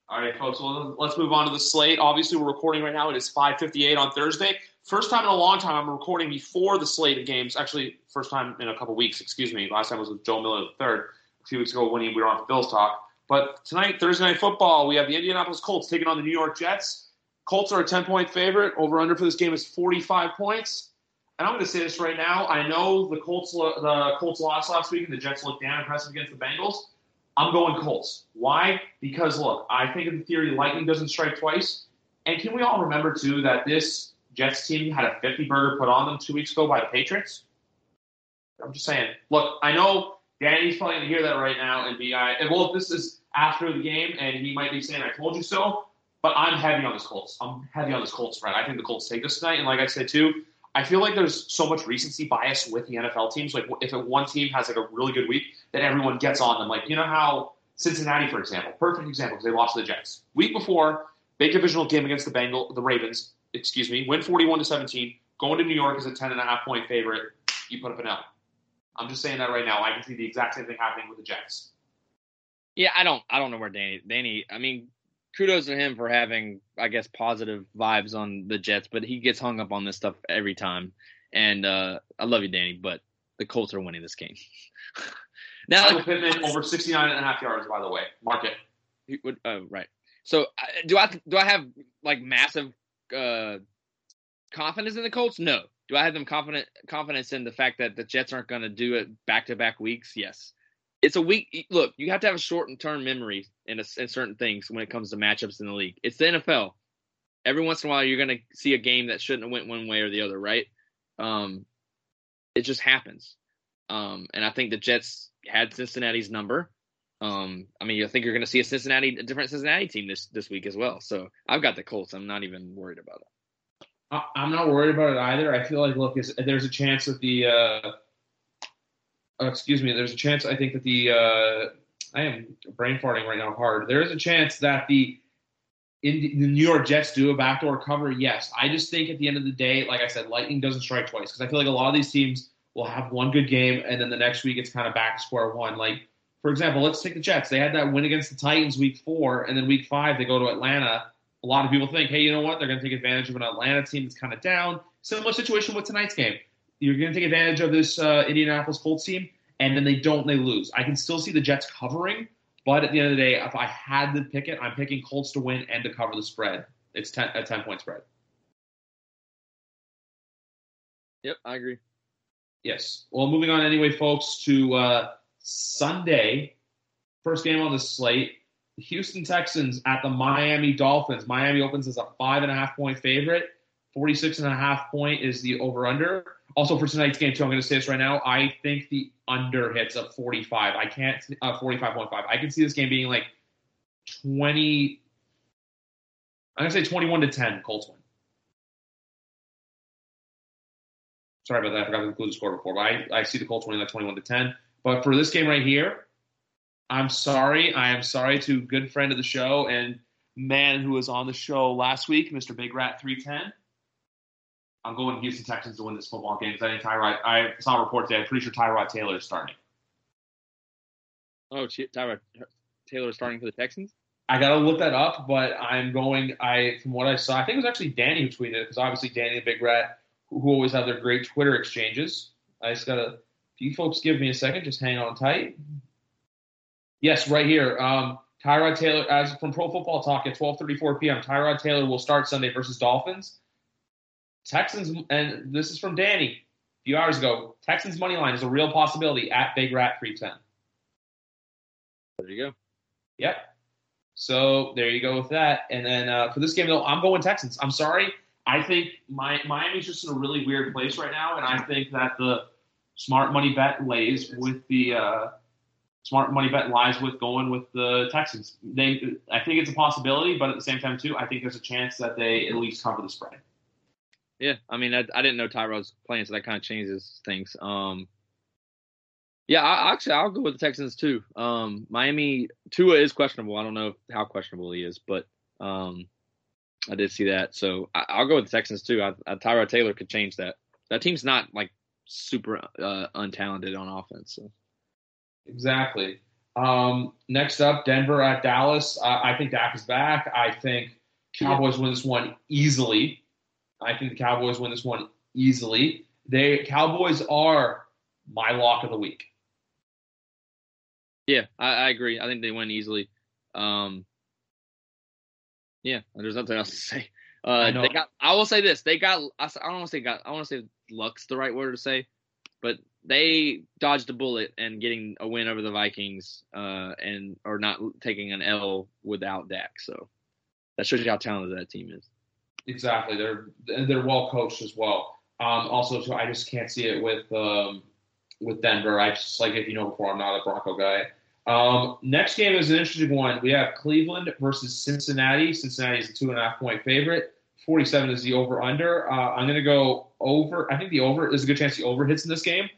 All right, folks. Well, let's move on to the slate. Obviously, we're recording right now. It is 5:58 on Thursday. First time in a long time I'm recording before the slate of games. Actually, first time in a couple weeks. Excuse me. Last time was with Joe Miller third a few weeks ago when we were on Bills talk. But tonight, Thursday night football, we have the Indianapolis Colts taking on the New York Jets. Colts are a 10 point favorite. Over under for this game is 45 points. And I'm going to say this right now. I know the Colts the Colts lost last week and the Jets looked damn impressive against the Bengals. I'm going Colts. Why? Because look, I think in theory lightning doesn't strike twice. And can we all remember too that this Jets team had a 50 burger put on them two weeks ago by the Patriots? I'm just saying. Look, I know Danny's probably going to hear that right now and be, and well, if this is after the game and he might be saying, I told you so, but I'm heavy on this Colts. I'm heavy on this Colts spread. I think the Colts take this tonight. And like I said too, I feel like there's so much recency bias with the NFL teams. Like if one team has like a really good week, then everyone gets on them. Like you know how Cincinnati, for example, perfect example because they lost to the Jets week before, big divisional game against the Bengal, the Ravens. Excuse me, win 41 to 17. Going to New York as a 10 and a half point favorite, you put up an L. I'm just saying that right now. I can see the exact same thing happening with the Jets. Yeah, I don't I don't know where Danny Danny I mean, kudos to him for having, I guess, positive vibes on the Jets, but he gets hung up on this stuff every time. And uh I love you, Danny, but the Colts are winning this game. now Michael Pittman over 69 and a half yards, by the way. Mark it. He would- uh, right. So do I do I have like massive uh, confidence in the Colts? No. Do I have them confident confidence in the fact that the Jets aren't going to do it back to back weeks? Yes. It's a week. Look, you have to have a short term memory in, a, in certain things when it comes to matchups in the league. It's the NFL. Every once in a while, you're going to see a game that shouldn't have went one way or the other, right? Um, it just happens. Um, and I think the Jets had Cincinnati's number. Um, I mean, I think you're going to see a Cincinnati, a different Cincinnati team this this week as well. So I've got the Colts. I'm not even worried about it. I'm not worried about it either. I feel like, look, there's a chance that the, uh, uh, excuse me, there's a chance. I think that the, uh, I am brain farting right now hard. There is a chance that the, in the New York Jets do a backdoor cover. Yes, I just think at the end of the day, like I said, lightning doesn't strike twice because I feel like a lot of these teams will have one good game and then the next week it's kind of back to square one. Like for example, let's take the Jets. They had that win against the Titans week four, and then week five they go to Atlanta. A lot of people think, hey, you know what? They're going to take advantage of an Atlanta team that's kind of down. Similar situation with tonight's game. You're going to take advantage of this uh, Indianapolis Colts team, and then they don't, they lose. I can still see the Jets covering, but at the end of the day, if I had to pick it, I'm picking Colts to win and to cover the spread. It's 10, a 10 point spread. Yep, I agree. Yes. Well, moving on anyway, folks, to uh, Sunday, first game on the slate. The Houston Texans at the Miami Dolphins. Miami opens as a five and a half point favorite. 46 and a half point is the over under. Also for tonight's game, too, I'm going to say this right now. I think the under hits of 45. I can't, uh, 45.5. I can see this game being like 20, I'm going to say 21 to 10, Colts win. Sorry about that. I forgot to include the score before, but I, I see the Colts winning like 21 to 10. But for this game right here, I'm sorry. I am sorry to good friend of the show and man who was on the show last week, Mr. Big Rat 310. I'm going Houston Texans to win this football game I think Tyrod. I saw a report today. I'm pretty sure Tyrod Taylor is starting. Oh, shit, Tyrod Taylor is starting for the Texans. I gotta look that up, but I'm going. I from what I saw, I think it was actually Danny who tweeted it because obviously Danny the Big Rat, who, who always have their great Twitter exchanges. I just gotta. If you folks give me a second, just hang on tight. Yes, right here. Um, Tyrod Taylor, as from Pro Football Talk at 12:34 p.m. Tyrod Taylor will start Sunday versus Dolphins. Texans, and this is from Danny a few hours ago. Texans money line is a real possibility at Big Rat 310. There you go. Yep. So there you go with that. And then uh, for this game, though, I'm going Texans. I'm sorry. I think my, Miami's just in a really weird place right now, and I think that the smart money bet lays with the uh, smart money bet lies with going with the Texans. They, I think it's a possibility, but at the same time, too, I think there's a chance that they at least cover the spread. Yeah, I mean, I, I didn't know Tyrod's playing, so that kind of changes things. Um, yeah, I, actually, I'll go with the Texans too. Um, Miami Tua is questionable. I don't know how questionable he is, but um, I did see that, so I, I'll go with the Texans too. I, I, Tyrod Taylor could change that. That team's not like super uh, untalented on offense. So. Exactly. Um, next up, Denver at Dallas. I, I think Dak is back. I think Cowboys win this one easily. I think the Cowboys win this one easily. They Cowboys are my lock of the week. Yeah, I, I agree. I think they win easily. Um, yeah, there's nothing else to say. Uh, they got. I will say this: they got. I, I don't want to say got. I want to say luck's the right word to say, but they dodged a bullet and getting a win over the Vikings, uh, and or not taking an L without Dak. So that shows you how talented that team is. Exactly. They're they're well coached as well. Um, also, so I just can't see it with um, with Denver. I just like if you know before, I'm not a Bronco guy. Um, next game is an interesting one. We have Cleveland versus Cincinnati. Cincinnati is a two and a half point favorite. 47 is the over under. Uh, I'm going to go over. I think the over is a good chance the over hits in this game.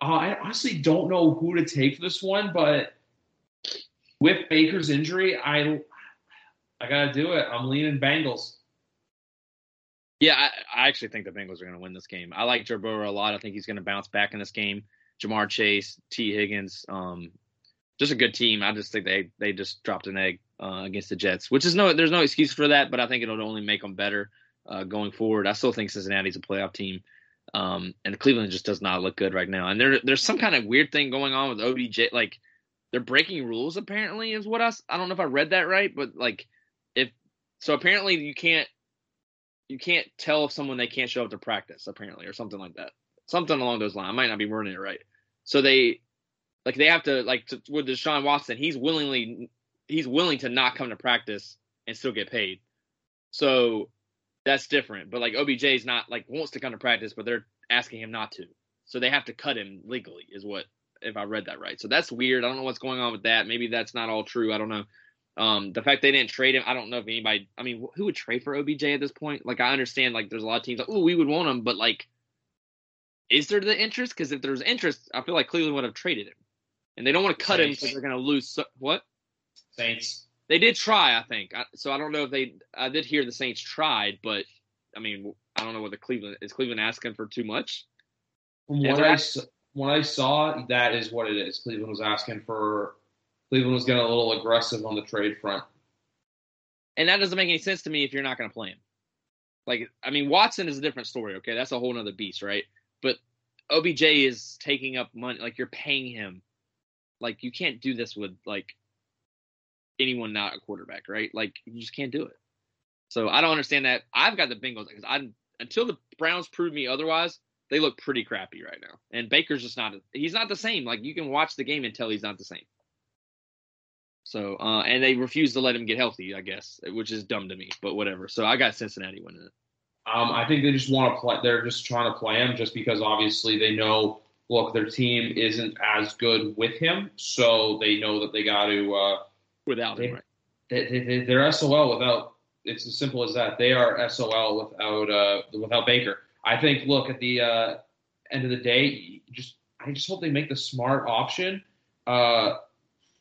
Uh, I honestly don't know who to take for this one, but with Baker's injury, I I got to do it. I'm leaning Bengals. Yeah, I, I actually think the Bengals are going to win this game. I like Joe Burrow a lot. I think he's going to bounce back in this game. Ja'Marr Chase, Tee Higgins. Um, just a good team. I just think they they just dropped an egg uh, against the Jets, which is no there's no excuse for that, but I think it'll only make them better uh, going forward. I still think Cincinnati's a playoff team. Um, and Cleveland just does not look good right now. And there, there's some kind of weird thing going on with OBJ. Like they're breaking rules. Apparently, is what I. I don't know if I read that right, but like if so, apparently you can't you can't tell if someone they can't show up to practice. Apparently, or something like that. Something along those lines. I might not be wording it right. So they like they have to like to, with Deshaun Watson. He's willingly he's willing to not come to practice and still get paid. So that's different. But like OBJ is not like wants to come to practice, but they're asking him not to. So they have to cut him legally, is what if I read that right. So that's weird. I don't know what's going on with that. Maybe that's not all true. I don't know. Um, the fact they didn't trade him, I don't know if anybody. I mean, who would trade for OBJ at this point? Like, I understand like there's a lot of teams like, oh, we would want him, but like, is there the interest? Because if there's interest, I feel like Cleveland would have traded him, and they don't want to cut Saints. him because they're going to lose. So, what? Saints. They did try, I think. I, so I don't know if they. I did hear the Saints tried, but I mean, I don't know what the Cleveland is. Cleveland asking for too much. From what I when I saw, that is what it is. Cleveland was asking for. Cleveland was getting a little aggressive on the trade front, and that doesn't make any sense to me if you're not going to play him. Like, I mean, Watson is a different story. Okay, that's a whole other beast, right? But OBJ is taking up money. Like, you're paying him. Like, you can't do this with like anyone not a quarterback, right? Like, you just can't do it. So I don't understand that. I've got the Bengals because I until the Browns prove me otherwise, they look pretty crappy right now. And Baker's just not he's not the same. Like you can watch the game and tell he's not the same. So uh, and they refuse to let him get healthy, I guess, which is dumb to me, but whatever. So I got Cincinnati winning it. Um, I think they just want to play. They're just trying to play him, just because obviously they know, look, their team isn't as good with him, so they know that they got to uh, without him. Right? They, they, they're SOL without. It's as simple as that. They are SOL without uh, without Baker. I think, look, at the uh, end of the day, just I just hope they make the smart option. Uh,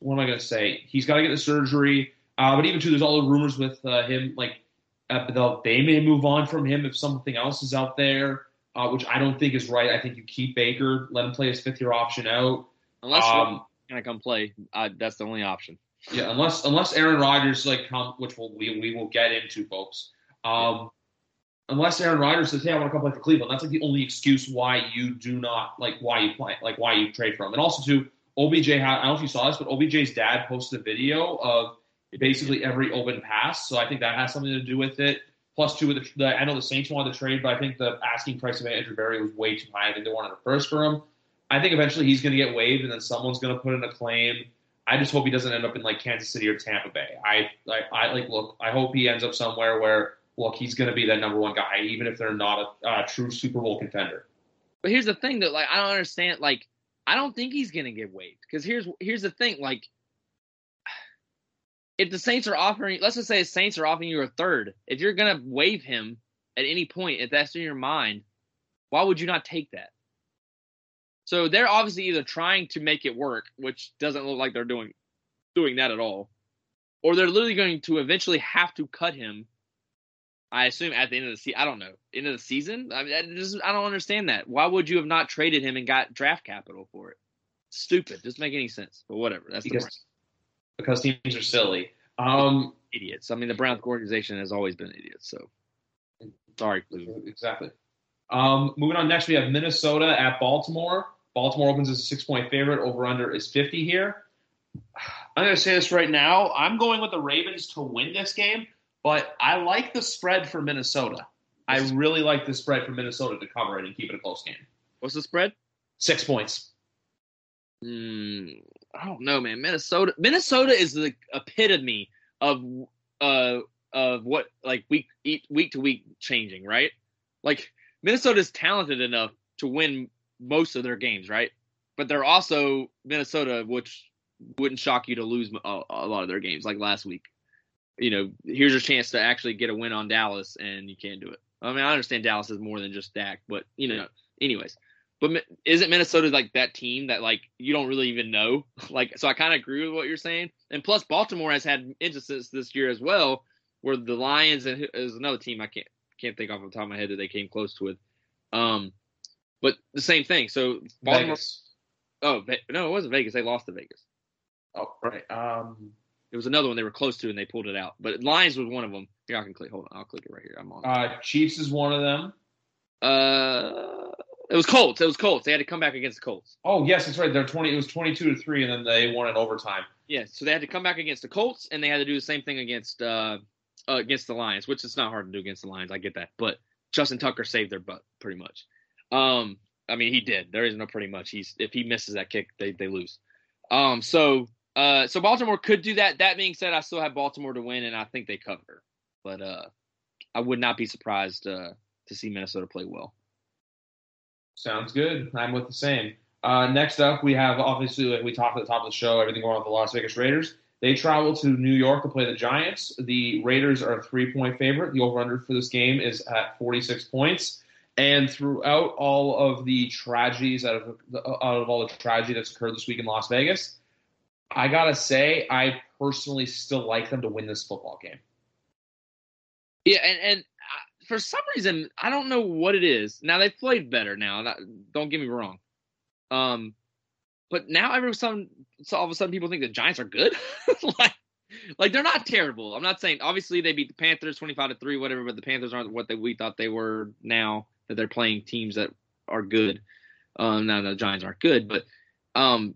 what am I going to say? He's got to get the surgery. Uh, but even too, there's all the rumors with uh, him. Like uh, they may move on from him if something else is out there, uh, which I don't think is right. I think you keep Baker, let him play his fifth year option out. Unless um, you're going to come play, uh, that's the only option. Yeah, unless unless Aaron Rodgers like come, which we'll, we we will get into, folks. Um, unless Aaron Rodgers says, "Hey, I want to come play for Cleveland," that's like the only excuse why you do not like why you play, like why you trade for him. And also, too, OBJ. I don't know if you saw this, but OBJ's dad posted a video of basically every open pass. So I think that has something to do with it. Plus, two, the, the I know the Saints wanted to trade, but I think the asking price of Andrew Berry was way too high. I think they wanted a first for him. I think eventually he's going to get waived, and then someone's going to put in a claim. I just hope he doesn't end up in like Kansas City or Tampa Bay. I like I like look. I hope he ends up somewhere where look, he's going to be that number one guy, even if they're not a, a true Super Bowl contender. But here's the thing that like I don't understand. Like I don't think he's going to get waived because here's here's the thing. Like if the Saints are offering, let's just say the Saints are offering you a third, if you're going to waive him at any point, if that's in your mind, why would you not take that? So they're obviously either trying to make it work, which doesn't look like they're doing doing that at all, or they're literally going to eventually have to cut him I assume at the end of the season. I don't know. End of the season. I mean, I, just, I don't understand that. Why would you have not traded him and got draft capital for it? Stupid. Doesn't make any sense. But whatever. That's because, the because teams are silly. Um, idiots. I mean, the Browns organization has always been idiots. So sorry, Cleveland. Exactly. Um, moving on next, we have Minnesota at Baltimore. Baltimore opens as a six point favorite. Over under is 50 here. I'm going to say this right now. I'm going with the Ravens to win this game. But I like the spread for Minnesota. I really like the spread for Minnesota to cover it and keep it a close game. What's the spread? Six points. Mm, I don't know, man. Minnesota. Minnesota is the epitome of uh of what like week week to week changing, right? Like Minnesota's talented enough to win most of their games, right? But they're also Minnesota, which wouldn't shock you to lose a, a lot of their games, like last week you know, here's your chance to actually get a win on Dallas, and you can't do it. I mean, I understand Dallas is more than just Dak, but you know, anyways. But isn't Minnesota like that team that like you don't really even know? Like, so I kind of agree with what you're saying. And plus, Baltimore has had instances this year as well, where the Lions and is another team I can't can't think off the top of my head that they came close to it. Um, but the same thing. So Baltimore, Vegas. Oh no, it wasn't Vegas. They lost to Vegas. Oh, right. Um, It was another one they were close to and they pulled it out. But Lions was one of them. Here I can click. Hold on, I'll click it right here. I'm on. uh, Chiefs is one of them. Uh, it was Colts. It was Colts. They had to come back against the Colts. Oh, yes, that's right. They're twenty. It was twenty-two to three, and then they won in overtime. Yeah, so they had to come back against the Colts, and they had to do the same thing against uh, uh against the Lions, which is not hard to do against the Lions. I get that, but Justin Tucker saved their butt pretty much. Um, I mean, he did. There is no pretty much. He's if he misses that kick, they they lose. Um, so uh, so Baltimore could do that. That being said, I still have Baltimore to win, and I think they cover. But uh, I would not be surprised uh to see Minnesota play well. Sounds good. I'm with the same. Uh, next up, we have obviously, like we talked at the top of the show, everything going on with the Las Vegas Raiders. They travel to New York to play the Giants. The Raiders are a three point favorite. The over under for this game is at 46 points. And throughout all of the tragedies, out of, out of all the tragedy that's occurred this week in Las Vegas, I got to say, I personally still like them to win this football game. Yeah, and and uh, for some reason I don't know what it is. Now they've played better. Now, don't get me wrong. Um, but now every sudden, so all of a sudden people think the Giants are good. like, like they're not terrible. I'm not saying obviously they beat the Panthers 25 to three, whatever. But the Panthers aren't what they, we thought they were. Now that they're playing teams that are good. Um, now the Giants aren't good, but um,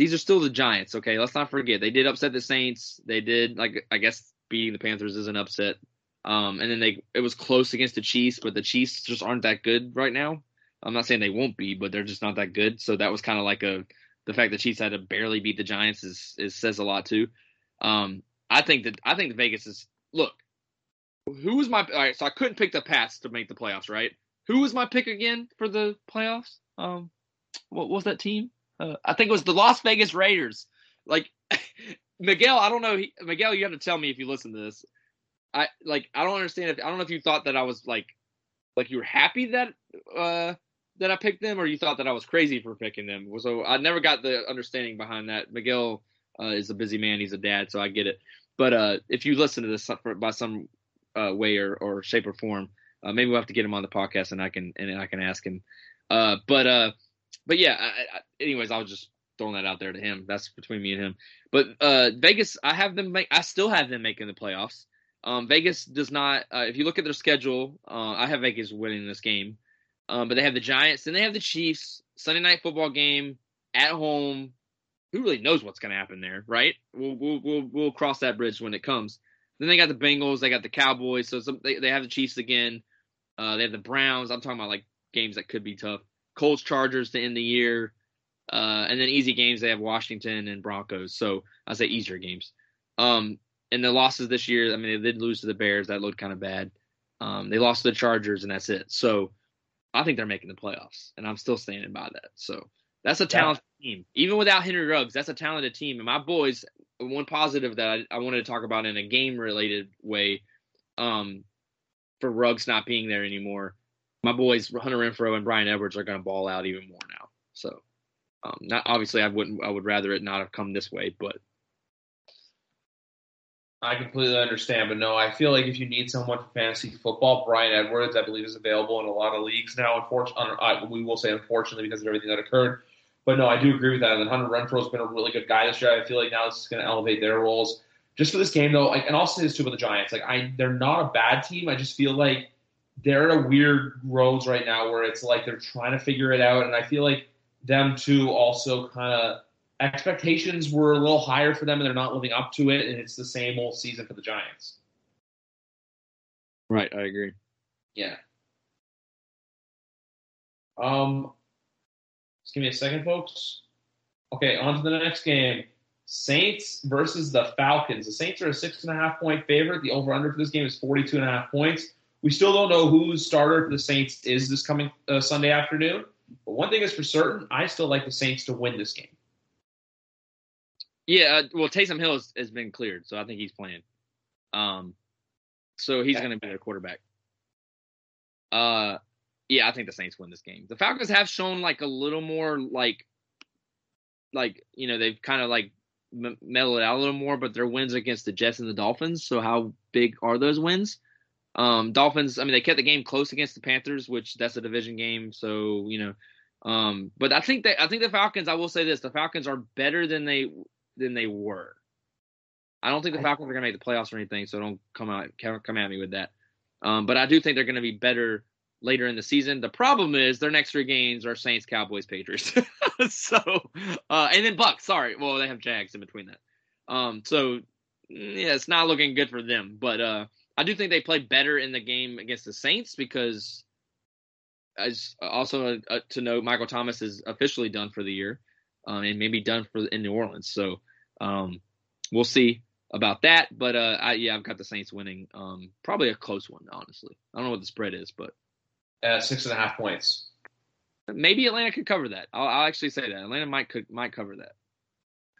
these are still the Giants. Okay, let's not forget they did upset the Saints. They did like I guess beating the Panthers is an upset. Um, and then they it was close against the Chiefs, but the Chiefs just aren't that good right now. I'm not saying they won't be, but they're just not that good. So that was kind of like a the fact that Chiefs had to barely beat the Giants is is says a lot too. Um, I think that I think the Vegas is look. Who was my all right? So I couldn't pick the Pats to make the playoffs, right? Who was my pick again for the playoffs? Um, what was that team? Uh, I think it was the Las Vegas Raiders. Like Miguel, I don't know. He, Miguel, you have to tell me if you listen to this. I like. I don't understand. If I don't know if you thought that I was like, like you were happy that uh that I picked them, or you thought that I was crazy for picking them. So I never got the understanding behind that. Miguel uh, is a busy man. He's a dad, so I get it. But uh, if you listen to this by some uh, way or, or shape or form, uh, maybe we'll have to get him on the podcast and I can and I can ask him. Uh, but uh, but yeah. I, I, anyways, I was just throwing that out there to him. That's between me and him. But uh, Vegas, I have them. Make, I still have them making the playoffs. Um, Vegas does not. Uh, if you look at their schedule, uh, I have Vegas winning this game. Um, but they have the Giants, then they have the Chiefs. Sunday night football game at home. Who really knows what's going to happen there, right? We'll, we'll we'll we'll cross that bridge when it comes. Then they got the Bengals, they got the Cowboys, so some, they they have the Chiefs again. Uh, they have the Browns. I'm talking about like games that could be tough. Colts, Chargers to end the year, uh, and then easy games. They have Washington and Broncos. So I say easier games. Um, and the losses this year, I mean, they did lose to the Bears. That looked kind of bad. Um, they lost to the Chargers, and that's it. So I think they're making the playoffs, and I'm still standing by that. So that's a talented yeah. team. Even without Henry Ruggs, that's a talented team. And my boys, one positive that I, I wanted to talk about in a game related way, um, for Ruggs not being there anymore, my boys Hunter Renfrow and Bryan Edwards are going to ball out even more now. So, um, not obviously I wouldn't I would rather it not have come this way, but I completely understand, but no, I feel like if you need someone for fantasy football, Bryan Edwards, I believe, is available in a lot of leagues now. Unfortunately, we will say unfortunately because of everything that occurred. But no, I do agree with that. And Hunter Renfrow has been a really good guy this year. I feel like now this is going to elevate their roles. Just for this game, though, like, and I'll say this too about the Giants. Like, I they're not a bad team. I just feel like they're at a weird roads right now where it's like they're trying to figure it out, and I feel like them too also kind of expectations were a little higher for them and they're not living up to it and it's the same old season for the Giants. Right, I agree. Yeah. Um just give me a second, folks. Okay, on to the next game. Saints versus the Falcons. The Saints are a six and a half point favorite. The over under for this game is 42 and a half points. We still don't know whose starter for the Saints is this coming uh, Sunday afternoon. But one thing is for certain, I still like the Saints to win this game. Yeah, uh, well, Taysom Hill has, has, been cleared, so I think he's playing. Um, so he's going to be their quarterback. Uh, yeah, I think the Saints win this game. The Falcons have shown like a little more like, like you know, they've kind of like m- mellowed out a little more, but their wins against the Jets and the Dolphins. So how big are those wins? Um, Dolphins, I mean, they kept the game close against the Panthers, which that's a division game. So you know, Um, but I think that I think the Falcons. I will say this: the Falcons are better than they than they were. I don't think the Falcons are going to make the playoffs or anything, so don't come out come at me with that. Um, but I do think they're going to be better later in the season. The problem is their next three games are Saints, Cowboys, Patriots. so, uh, and then Bucks. Sorry, well they have Jags in between that. Um, so yeah, it's not looking good for them. But uh, I do think they played better in the game against the Saints because, as also uh, to note, Michael Thomas is officially done for the year, um, and maybe done for in New Orleans. So um, we'll see about that. But uh, I, yeah, I've got the Saints winning. Um, probably a close one, honestly. I don't know what the spread is, but uh, six and a half points. Maybe Atlanta could cover that. I'll, I'll actually say that Atlanta might could might cover that.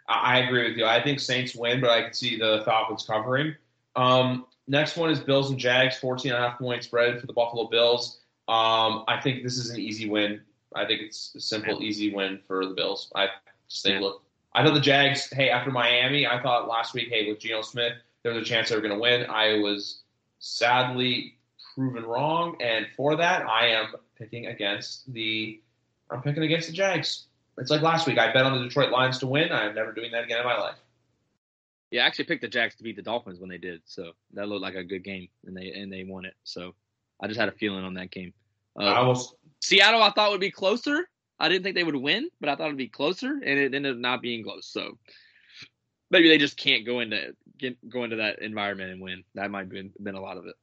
I, I agree with you. I think Saints win, but I can see the Falcons covering. Um, next one is Bills and Jags, 14 and a half point spread for the Buffalo Bills. Um, I think this is an easy win. I think it's a simple, easy win for the Bills. I just think, look, I know the Jags, hey, after Miami, I thought last week, hey, with Geno Smith, there was a chance they were going to win. I was sadly proven wrong, and for that, I am picking against the. I'm picking against the Jags. It's like last week. I bet on the Detroit Lions to win. I'm never doing that again in my life. Yeah, I actually picked the Jags to beat the Dolphins when they did, so that looked like a good game, and they and they won it. So I just had a feeling on that game. Uh, I was Seattle. I thought would be closer. I didn't think they would win, but I thought it'd be closer, and it ended up not being close. So maybe they just can't go into get go into that environment and win. That might have been, been a lot of it.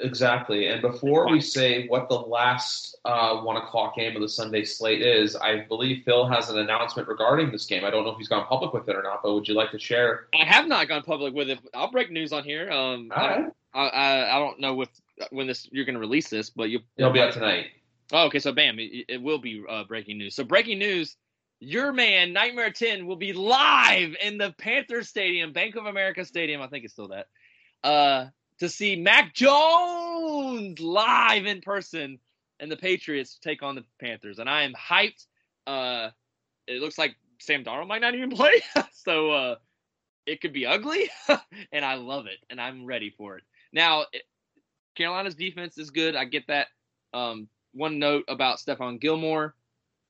Exactly. And before we say what the last uh, one o'clock game of the Sunday slate is, I believe Phil has an announcement regarding this game. I don't know if he's gone public with it or not, but would you like to share? I have not gone public with it. I'll break news on here. Um, I, I, I don't know if when this you're going to release this, but you it'll be out tonight. Oh, okay. So bam, it, it will be uh, breaking news. So breaking news. Your man, Nightmare 10, will be live in the Panthers Stadium, Bank of America Stadium. I think it's still that. Uh, to see Mac Jones live in person and the Patriots take on the Panthers. And I am hyped. Uh, it looks like Sam Darnold might not even play. so uh, it could be ugly. and I love it. And I'm ready for it. Now, it, Carolina's defense is good. I get that. Um, one note about Stephon Gilmore.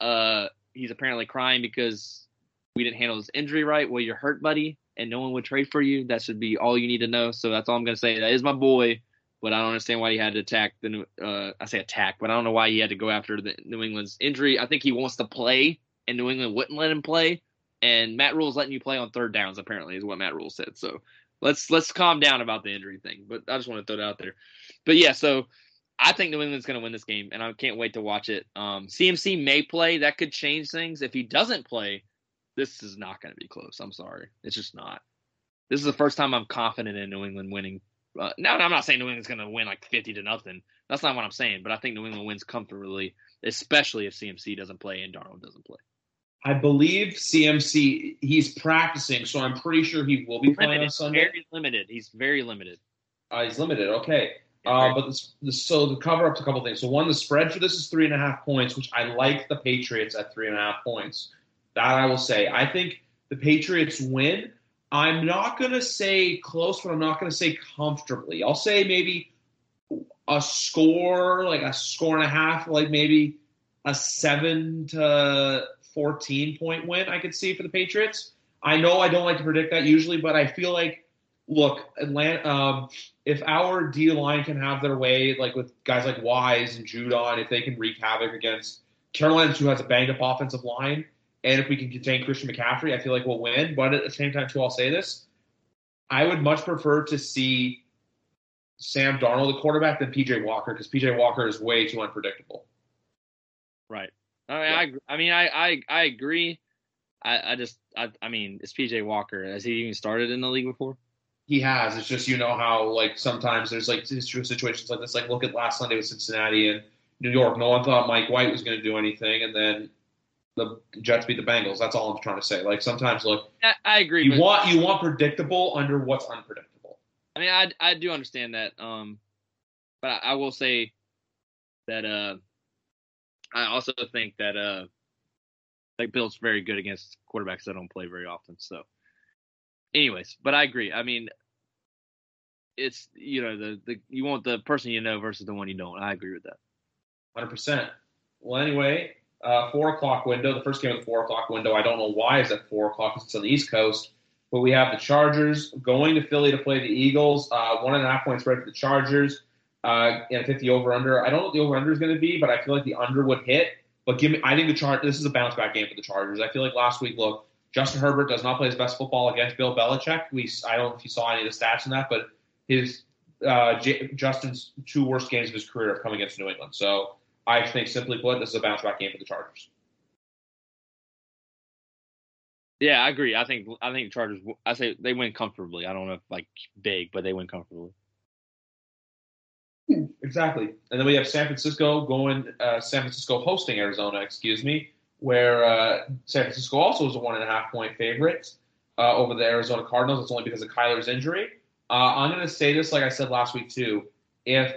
Uh, he's apparently crying because we didn't handle his injury right. Well, you're hurt, buddy and no one would trade for you, that should be all you need to know. So that's all I'm going to say. That is my boy, but I don't understand why he had to attack the. Uh, I say attack, but I don't know why he had to go after the New England's injury. I think he wants to play, and New England wouldn't let him play. And Matt Rhule's letting you play on third downs. Apparently, is what Matt Rhule said. So let's let's calm down about the injury thing. But I just want to throw it out there. But yeah, so I think New England's going to win this game, and I can't wait to watch it. Um, CMC may play. That could change things. If he doesn't play, this is not going to be close. I'm sorry. It's just not. This is the first time I'm confident in New England winning. Uh, now, I'm not saying New England's going to win like 50 to nothing. That's not what I'm saying. But I think New England wins comfortably, especially if CMC doesn't play and Darnold doesn't play. I believe CMC he's practicing, so I'm pretty sure he will be playing on Sunday. Very limited. He's very limited. Uh, he's limited. Okay. Uh, but this, this, so to cover up a couple things. So one, the spread for this is three and a half points, which I like the Patriots at three and a half points. That I will say. I think the Patriots win. I'm not going to say close, but I'm not going to say comfortably. I'll say maybe a score, like a score and a half, like maybe a seven to 14 point win I could see for the Patriots. I know I don't like to predict that usually, but I feel like, look, Atlanta, um, if our D line can have their way, like with guys like Wise and Judon, if they can wreak havoc against Carolina, who has a banged up offensive line, and if we can contain Christian McCaffrey, I feel like we'll win. But at the same time, too, I'll say this: I would much prefer to see Sam Darnold, the quarterback, than PJ Walker because PJ Walker is way too unpredictable. Right. I mean, I, I mean, I, I, I agree. I, I just, I, I mean, it's PJ Walker. Has he even started in the league before? He has. It's just you know how like sometimes there's like situations like this. Like look at last Sunday with Cincinnati and New York. No one thought Mike White was going to do anything, and then the Jets beat the Bengals. That's all I'm trying to say. Like sometimes, look, I, I agree. You want you want predictable under what's unpredictable. I mean, I I do understand that. Um, but I, I will say that uh, I also think that uh, like Bill's very good against quarterbacks that don't play very often. So, anyways, but I agree. I mean, it's you know the the you want the person you know versus the one you don't. I agree with that. Hundred percent. Well, anyway, uh, four o'clock window. The first game of the four o'clock window. I don't know why it's at four o'clock. It's on the East Coast. But we have the Chargers going to Philly to play the Eagles. Uh, one and a half point spread for the Chargers. Uh, and I think the over under. I don't know what the over under is going to be, but I feel like the under would hit. But give me. I think the chart. This is a bounce back game for the Chargers. I feel like last week. Look, Justin Herbert does not play his best football against Bill Belichick. We. I don't know if you saw any of the stats in that, but his uh, J- Justin's two worst games of his career have come against New England. So I think, simply put, this is a bounce back game for the Chargers. Yeah, I agree. I think I think Chargers. I say they win comfortably. I don't know if like big, but they win comfortably. Exactly. And then we have San Francisco going, uh, San Francisco hosting Arizona, excuse me, where uh, San Francisco also is a one and a half point favorite uh, over the Arizona Cardinals. It's only because of Kyler's injury. Uh, I'm going to say this like I said last week, too. If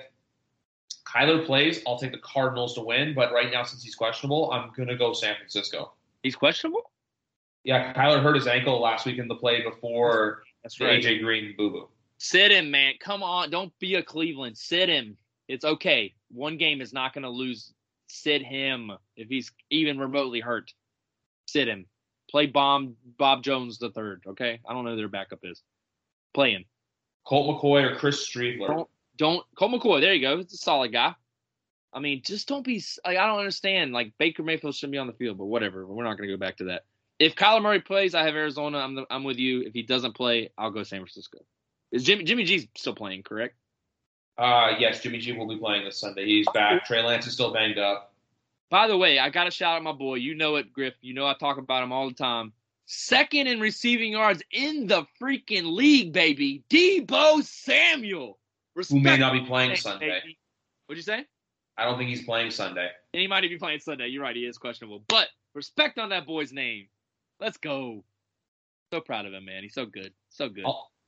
Kyler plays, I'll take the Cardinals to win. But right now, since he's questionable, I'm going to go San Francisco. He's questionable? Yeah, Kyler hurt his ankle last week in the play before That's the AJ Green boo boo. Sit him, man. Come on. Don't be a Cleveland. Sit him. It's okay. One game is not going to lose. Sit him if he's even remotely hurt. Sit him. Play Bob Bob Jones the third. Okay. I don't know who their backup is. Play him. Colt McCoy or Chris Streveler. Don't don't Colt McCoy. There you go. It's a solid guy. I mean, just don't be. Like, I don't understand. Like Baker Mayfield shouldn't be on the field, but whatever. We're not going to go back to that. If Kyler Murray plays, I have Arizona. I'm the, I'm with you. If he doesn't play, I'll go San Francisco. Is Jimmy Jimmy G's still playing? Correct. Uh, yes, Jimmy G will be playing this Sunday. He's back. Trey Lance is still banged up. By the way, I got to shout out my boy. You know it, Griff. You know I talk about him all the time. Second in receiving yards in the freaking league, baby. Deebo Samuel. Who may not be playing. Sunday. What'd you say? I don't think he's playing Sunday. And he might be playing Sunday. You're right. He is questionable. But respect on that boy's name. Let's go. So proud of him, man. He's so good. So good.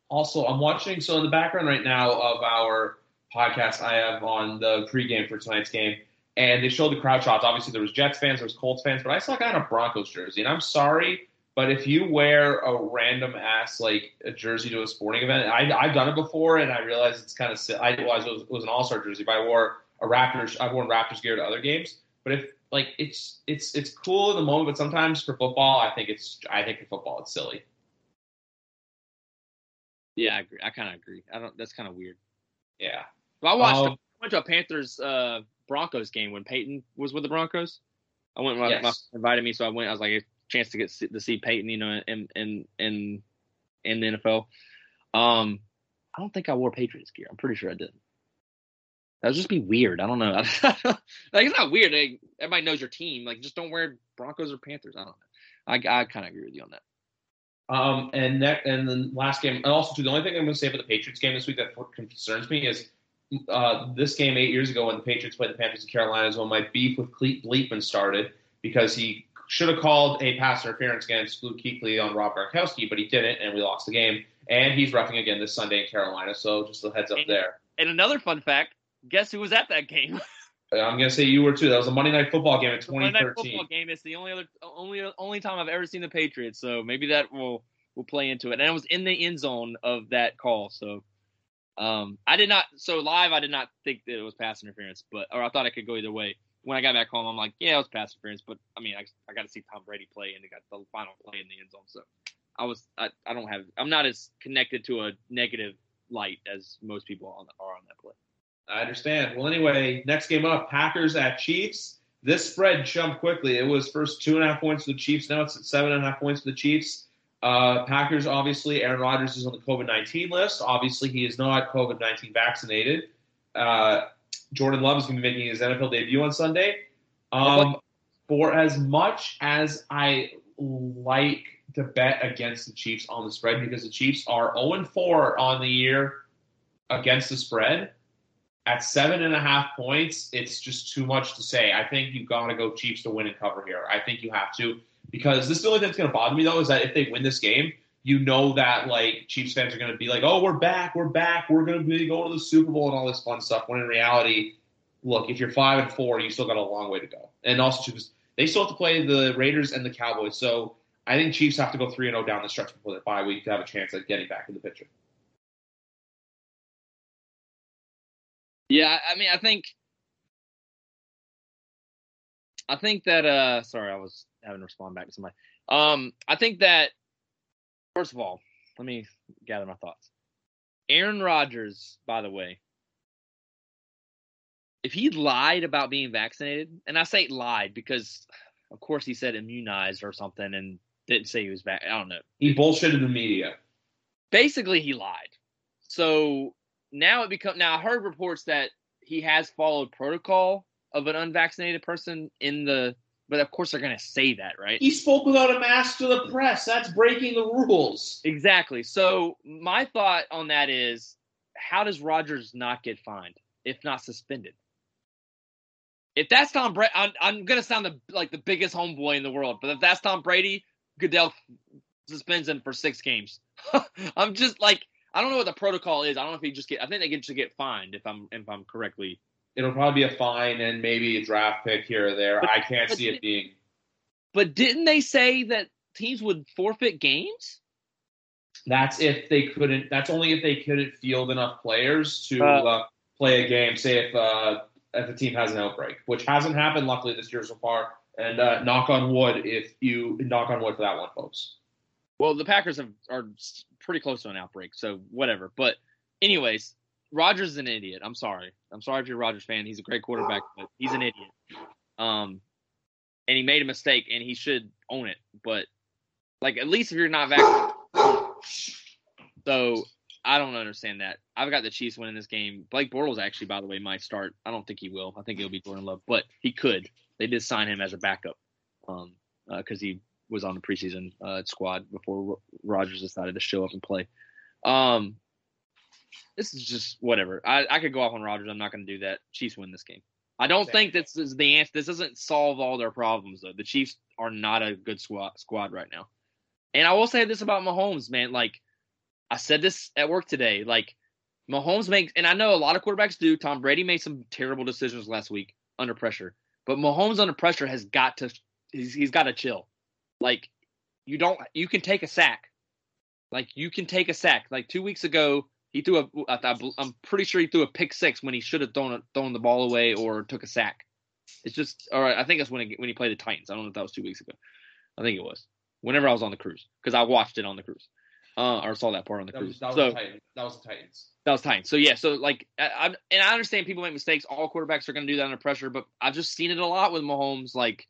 Also, I'm watching. So in the background right now of our podcast, I have on the pregame for tonight's game, and they showed the crowd shots. Obviously, there was Jets fans, there was Colts fans, but I saw a guy in a Broncos jersey, and I'm sorry, but if you wear a random ass like a jersey to a sporting event, I, I've done it before, and I realized it's kind of silly. I realized it was, it was an All Star jersey, but I wore a Raptors. I've worn Raptors gear to other games, but if like it's it's it's cool in the moment, but sometimes for football, I think it's I think for football it's silly. yeah, I agree. I kind of agree. I don't. That's kind of weird. Yeah. But I watched. Um, I went to a Panthers uh, Broncos game when Peyton was with the Broncos. I went. My, Yes. my invited me, so I went. I was like a chance to get to see Peyton, you know, in in in in the NFL. Um, I don't think I wore Patriots gear. I'm pretty sure I didn't. That would just be weird. I don't know. like it's not weird. Like, everybody knows your team. Like just don't wear Broncos or Panthers. I don't know. I I kind of agree with you on that. Um, and that, and then last game, and also too, the only thing I'm going to say about the Patriots game this week that concerns me is uh, this game eight years ago when the Patriots played the Panthers in Carolina is when my beef with Clete Blakeman started because he should have called a pass interference against Luke Kuechly on Rob Gronkowski, but he didn't, and we lost the game. And he's roughing again this Sunday in Carolina, so just a heads up And- there. And another fun fact: guess who was at that game? Uh, I'm going to say you were too. That was a Monday Night Football game in The Monday Night 2013. football game. It's the only other only only time I've ever seen the Patriots, so maybe that will will play into it. And I was in the end zone of that call, so um, I did not. So live, I did not think that it was pass interference, but or I thought it could go either way. When I got back home, I'm like, yeah, it was pass interference, but I mean, I, I got to see Tom Brady play, and he got the final play in the end zone, so I was I, I don't have I'm not as connected to a negative light as most people on, are on that play. I understand. Well, anyway, next game up, Packers at Chiefs. This spread jumped quickly. It was first two and a half points for the Chiefs. Now it's at seven and a half points for the Chiefs. Uh, Packers, obviously, Aaron Rodgers is on the COVID 19 list. Obviously, he is not COVID 19 vaccinated. Uh, Jordan Love is going to be making his NFL debut on Sunday. Um, for as much as I like to bet against the Chiefs on the spread, because the Chiefs are 0 4 on the year against the spread, at seven and a half points, it's just too much to say. I think you've got to go Chiefs to win and cover here. I think you have to because this is the only thing that's going to bother me though is that if they win this game, you know that like Chiefs fans are going to be like, "Oh, we're back, we're back, we're going to be going to the Super Bowl and all this fun stuff." When in reality, look, if you're five and four, you still got a long way to go. And also, they still have to play the Raiders and the Cowboys, so I think Chiefs have to go three and zero down the stretch before their bye week to have a chance at getting back in the picture. Yeah, I mean, I think I think that uh sorry, I was having to respond back to somebody. Um I think that first of all, let me gather my thoughts. Aaron Rodgers, by the way, if he lied about being vaccinated, and I say lied because of course he said immunized or something and didn't say he was back. I don't know. He bullshitted the media. Basically he lied. So now it become now I heard reports that he has followed protocol of an unvaccinated person in the but of course they're going to say that, right? He spoke without a mask to the press. That's breaking the rules. Exactly. So my thought on that is how does Rodgers not get fined if not suspended? If that's Tom Brady, I'm, I'm going to sound the, like the biggest homeboy in the world, but if that's Tom Brady, Goodell suspends him for six games. I'm just like I don't know what the protocol is. I don't know if he just get. I think they can just get fined if I'm if I'm correctly. It'll probably be a fine and maybe a draft pick here or there. But- I can't see it being. But didn't they say that teams would forfeit games? That's if they couldn't. That's only if they couldn't field enough players to Uh, uh, play a game. Say if uh, if a team has an outbreak, which hasn't happened luckily this year so far. And uh, knock on wood, if you knock on wood for that one, folks. Well, the Packers have, are pretty close to an outbreak, so whatever. But anyways, Rodgers is an idiot. I'm sorry. I'm sorry if you're a Rodgers fan. He's a great quarterback, but he's an idiot. Um, and he made a mistake, and he should own it. But like, at least if you're not vaccinated. So I don't understand that. I've got the Chiefs winning this game. Blake Bortles actually, by the way, might start. I don't think he will. I think it'll be Jordan Love, but he could. They did sign him as a backup, um, because he was on the preseason uh, squad before Ro- Rodgers decided to show up and play. Um, this is just whatever. I, I could go off on Rodgers. I'm not going to do that. Chiefs win this game. I don't Same. think this is the answer. This doesn't solve all their problems though. The Chiefs are not a good squad squad right now. And I will say this about Mahomes, man. Like I said this at work today. Like Mahomes makes, and I know a lot of quarterbacks do. Tom Brady made some terrible decisions last week under pressure, but Mahomes under pressure has got to. He's, he's got to chill. Like you don't. You can take a sack. Like you can take a sack. Like two weeks ago, he threw a. I I'm pretty sure he threw a pick six when he should have thrown thrown the ball away or took a sack. It's just, all right. I think that's when he, when he played the Titans. I don't know if that was two weeks ago. I think it was. Whenever I was on the cruise, because I watched it on the cruise, uh, or saw that part on the That cruise. was, that was so the Titans. That was the Titans. that was Titans. So yeah, so like, I, I'm, and I understand people make mistakes. All quarterbacks are going to do that under pressure, but I've just seen it a lot with Mahomes. Like,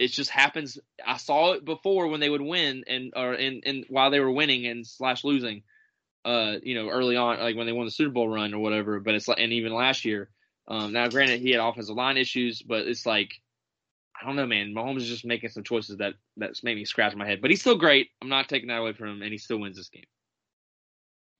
it just happens. I saw it before when they would win and or and and while they were winning and slash losing, uh, you know, early on, like when they won the Super Bowl run or whatever. But it's like, and even last year. Um, now, granted, he had offensive line issues, but it's like, I don't know, man. Mahomes is just making some choices that that's made me scratch my head. But he's still great. I'm not taking that away from him, and he still wins this game.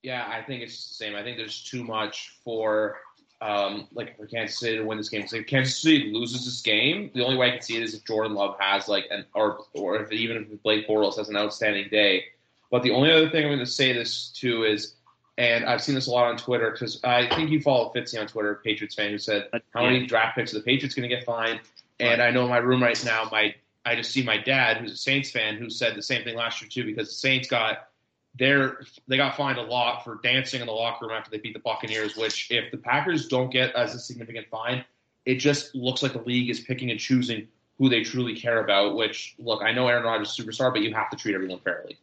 Yeah, I think it's the same. I think there's too much for um, like for Kansas City to win this game. So if Kansas City loses this game, the only way I can see it is if Jordan Love has like an or or if even if Blake Bortles has an outstanding day. But the only other thing I'm going to say this to is, and I've seen this a lot on Twitter because I think you follow Fitzy on Twitter, Patriots fan, who said uh, how many draft picks are the Patriots going to get fined? And I know in my room right now, my I just see my dad, who's a Saints fan, who said the same thing last year too, because the Saints got their they got fined a lot for dancing in the locker room after they beat the Buccaneers. Which, if the Packers don't get as a significant fine, it just looks like the league is picking and choosing who they truly care about. Which, look, I know Aaron Rodgers is a superstar, but you have to treat everyone fairly.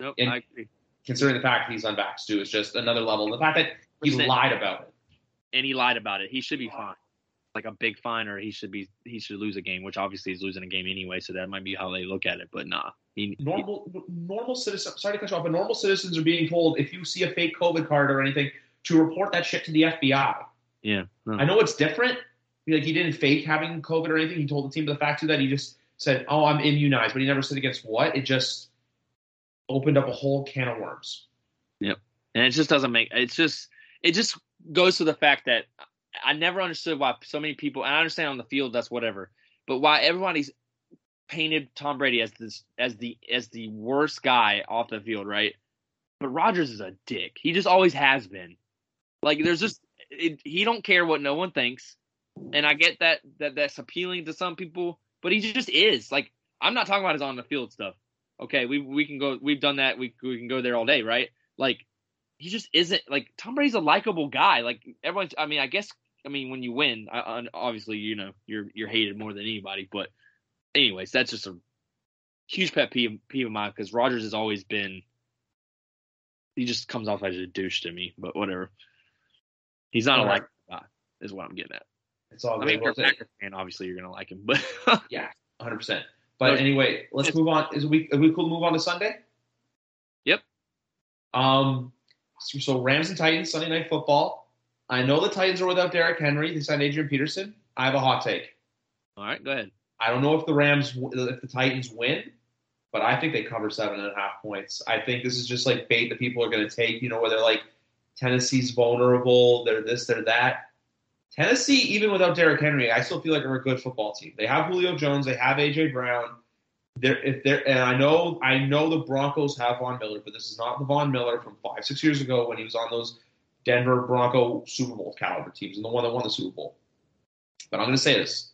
Nope, And- I agree. Considering the fact that he's unvaxxed too is just another level. And the fact that he Percent. lied about it. and he lied about it. He should be fined, like a big fine, or he should be he should lose a game, which obviously he's losing a game anyway. So that might be how they look at it. But nah, he, he- normal normal citizens sorry to cut you off, but normal citizens are being told if you see a fake COVID card or anything to report that shit to the FBI. yeah, no. I know it's different. Like he didn't fake having COVID or anything. He told the team, but the fact too that he just said, "Oh, I'm immunized," but he never said against what. It just opened up a whole can of worms. Yep. And it just doesn't make it's just it just goes to the fact that I never understood why so many people and I understand on the field that's whatever, but why everybody's painted Tom Brady as this as the as the worst guy off the field, right? But Rodgers is a dick. He just always has been. Like there's just it, he don't care what no one thinks, and I get that that that's appealing to some people, but he just is. Like I'm not talking about his on the field stuff. Okay, we we can go. We've done that. We we can go there all day, right? Like he just isn't like Tom Brady's a likable guy. Like everyone's. I mean, I guess I mean, when you win, I, I, obviously you know you're you're hated more than anybody. But anyways, that's just a huge pet peeve, peeve of mine because Rodgers has always been. He just comes off as a douche to me, but whatever. He's not a like guy, is what I'm getting at. It's all I mean, if you're a fan, obviously you're gonna like him, but yeah, 100. percent But Okay. anyway, let's move on. Is we are we cool to move on to Sunday? Yep. Um. So, so Rams and Titans Sunday night football. I know the Titans are without Derrick Henry. They signed Adrian Peterson. I have a hot take. all right, go ahead. I don't know if the Rams, if the Titans win, but I think they cover seven and a half points. I think this is just like bait that people are going to take. You know, where they're like, Tennessee's vulnerable. They're this, they're that. Tennessee, even without Derrick Henry, I still feel like they are a good football team. They have Julio Jones. They have AJ Brown. They're, if they're, and I know, I know the Broncos have Von Miller, but this is not the Von Miller from five, six years ago when he was on those Denver Bronco Super Bowl caliber teams and the one that won the Super Bowl. But I'm going to say this.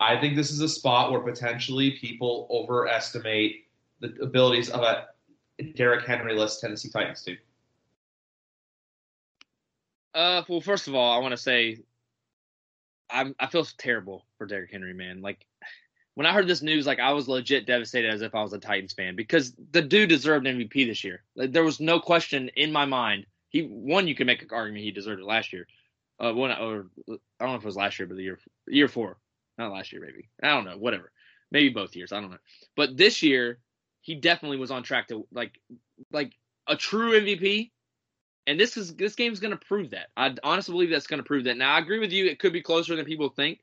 I think this is a spot where potentially people overestimate the abilities of a Derrick Henry-less Tennessee Titans team. Uh, well, first of all, I want to say, I'm I feel terrible for Derrick Henry, man. Like when I heard this news, like I was legit devastated as if I was a Titans fan because the dude deserved MVP this year. Like, there was no question in my mind. He one, you could make an argument he deserved it last year. Uh, or I don't know if it was last year, but the year year four, not last year, maybe. I don't know, whatever. Maybe both years, I don't know. But this year, he definitely was on track to like like a true MVP and this is this game's going to prove that. I honestly believe that's going to prove that. Now I agree with you; it could be closer than people think.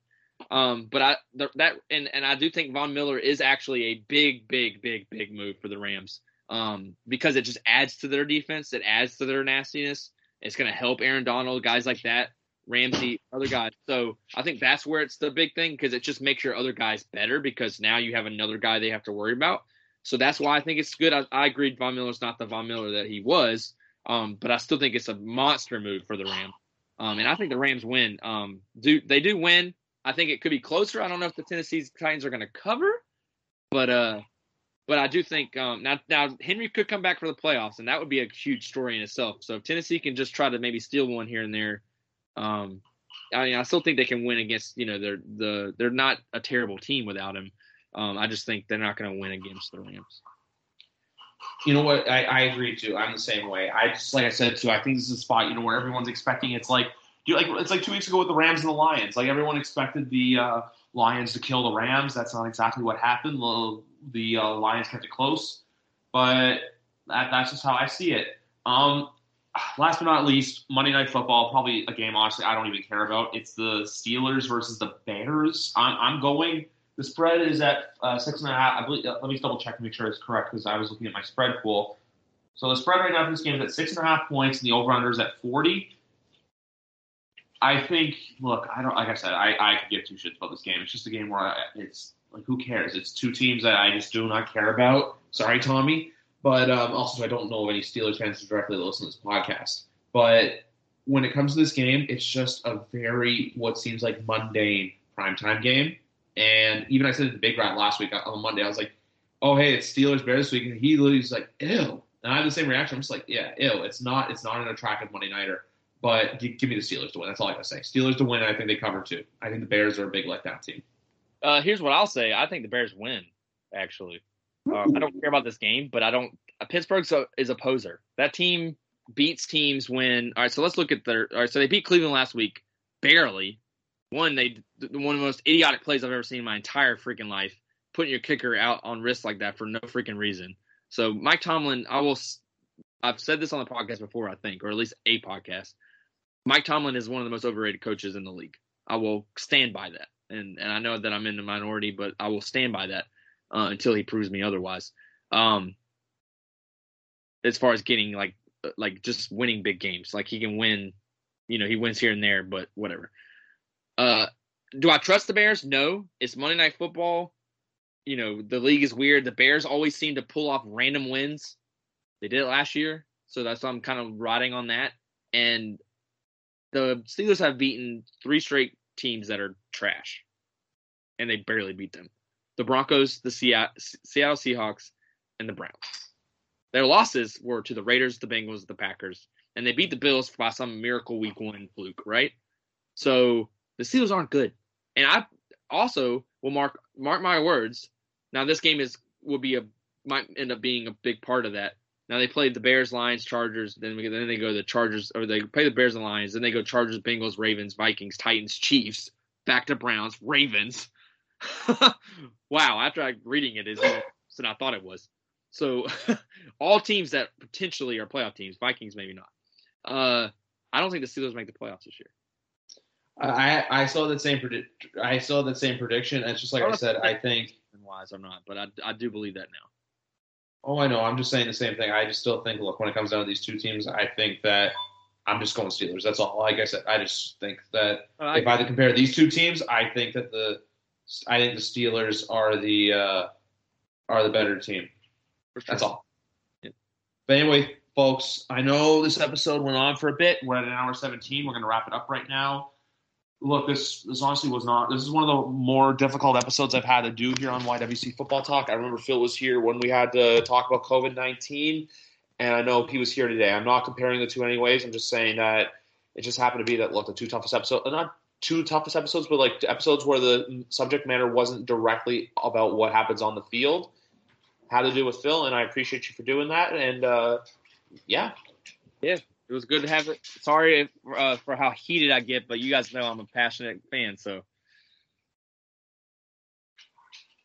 Um, but I th- that and and I do think Von Miller is actually a big, big, big, big move for the Rams. Um, because it just adds to their defense, it adds to their nastiness. It's going to help Aaron Donald, guys like that, Ramsey, other guys. So I think that's where it's the big thing because it just makes your other guys better because now you have another guy they have to worry about. So that's why I think it's good. I, I agreed Von Miller's not the Von Miller that he was. Um, but I still think it's a monster move for the Rams. Um, and I think the Rams win. Um, do they do win? I think it could be closer. I don't know if the Tennessee Titans are going to cover, but uh, but I do think um, now now Henry could come back for the playoffs, and that would be a huge story in itself. So if Tennessee can just try to maybe steal one here and there, um, I mean, I still think they can win against you know they're the they're not a terrible team without him. Um, I just think they're not going to win against the Rams. You know what? I, I agree too. I'm the same way. I just like I said too, I think this is a spot you know where everyone's expecting. It's like you like it's like two weeks ago with the Rams and the Lions. Like everyone expected the uh, Lions to kill the Rams. That's not exactly what happened. The, the uh, Lions kept it close, but that, that's just how I see it. Um, last but not least, Monday Night Football, probably a game honestly I don't even care about. It's the Steelers versus the Bears. I'm, I'm going. The spread is at uh, six and a half. I believe. Let me double check to make sure it's correct because I was looking at my spread pool. So the spread right now for this game is at six and a half points, and the over/under is at forty. I think. Look, I don't. Like I said, I I could give two shits about this game. It's just a game where I, it's like, who cares? It's two teams that I just do not care about. Sorry, Tommy, but um, also I don't know of any Steelers fans who directly listen to this podcast. But when it comes to this game, it's just a very what seems like mundane primetime game. And even I said it to Big Rat last week on Monday, I was like, "Oh, hey, it's Steelers Bears this week," and he was like, "Ew." And I had the same reaction. I'm just like, "Yeah, ew." It's not. It's not an attractive Monday nighter. But give, me the Steelers to win. That's all I gotta say. Steelers to win. I think they cover too. I think the Bears are a big letdown team. Uh, here's what I'll say. I think the Bears win. Actually, um, I don't care about this game, but I don't. Uh, Pittsburgh is a poser. That team beats teams when. All right, so let's look at their. All right, so they beat Cleveland last week, barely. One, they one of the most idiotic plays I've ever seen in my entire freaking life. Putting your kicker out on risk like that for no freaking reason. So Mike Tomlin, I will. I've said this on the podcast before, I think, or at least a podcast. Mike Tomlin is one of the most overrated coaches in the league. I will stand by that, and and I know that I'm in the minority, but I will stand by that uh, until he proves me otherwise. Um, as far as getting like like just winning big games, like he can win, you know, he wins here and there, but whatever. Uh, do I trust the Bears? No. It's Monday Night Football. You know, the league is weird. The Bears always seem to pull off random wins. They did it last year, so that's why I'm kind of riding on that. And the Steelers have beaten three straight teams that are trash, and they barely beat them. The Broncos, the Seattle, Seahawks, and the Browns. Their losses were to the Raiders, the Bengals, the Packers, and they beat the Bills by some miracle week one fluke, right? So the Steelers aren't good. And I also will mark mark my words. Now this game is will be a might end up being a big part of that. Now they played the Bears, Lions, Chargers, then we, then they go the Chargers or they play the Bears and Lions, then they go Chargers, Bengals, Ravens, Vikings, Titans, Chiefs, back to Browns, Ravens. wow, after I reading it is than I thought it was. So all teams that potentially are playoff teams, Vikings maybe not. Uh, I don't think the Steelers make the playoffs this year. I I saw the same I saw the same prediction. It's just like I said, I think. Wise, I'm not, but I, I do believe that now. Oh, I know. I'm just saying the same thing. I just still think, look, when it comes down to these two teams, I think that I'm just going Steelers. That's all. Like I said, I just think that Uh, I if I compare these two teams, I think that the I think the Steelers are the uh, are the better team. Sure. That's all. Yeah. But anyway, folks, I know this episode went on for a bit. We're at an hour 17. We're going to wrap it up right now. Look, this this honestly was not. This is one of the more difficult episodes I've had to do here on YWC Football Talk. I remember Phil was here when we had to talk about COVID 19, and I know he was here today. I'm not comparing the two, anyways. I'm just saying that it just happened to be that look, the two toughest episodes, not two toughest episodes, but like episodes where the subject matter wasn't directly about what happens on the field, had to do with Phil, and I appreciate you for doing that. And uh, yeah. yeah, It was good to have it. Sorry if, uh, for how heated I get, but you guys know I'm a passionate fan, so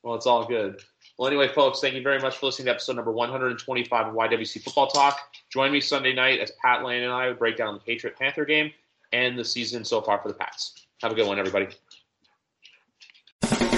Well, it's all good. Well, anyway, folks, thank you very much for listening to episode number 125 of YWC Football Talk. Join me Sunday night as Pat Lane and I break down the Patriot Panther game and the season so far for the Pats. Have a good one, everybody.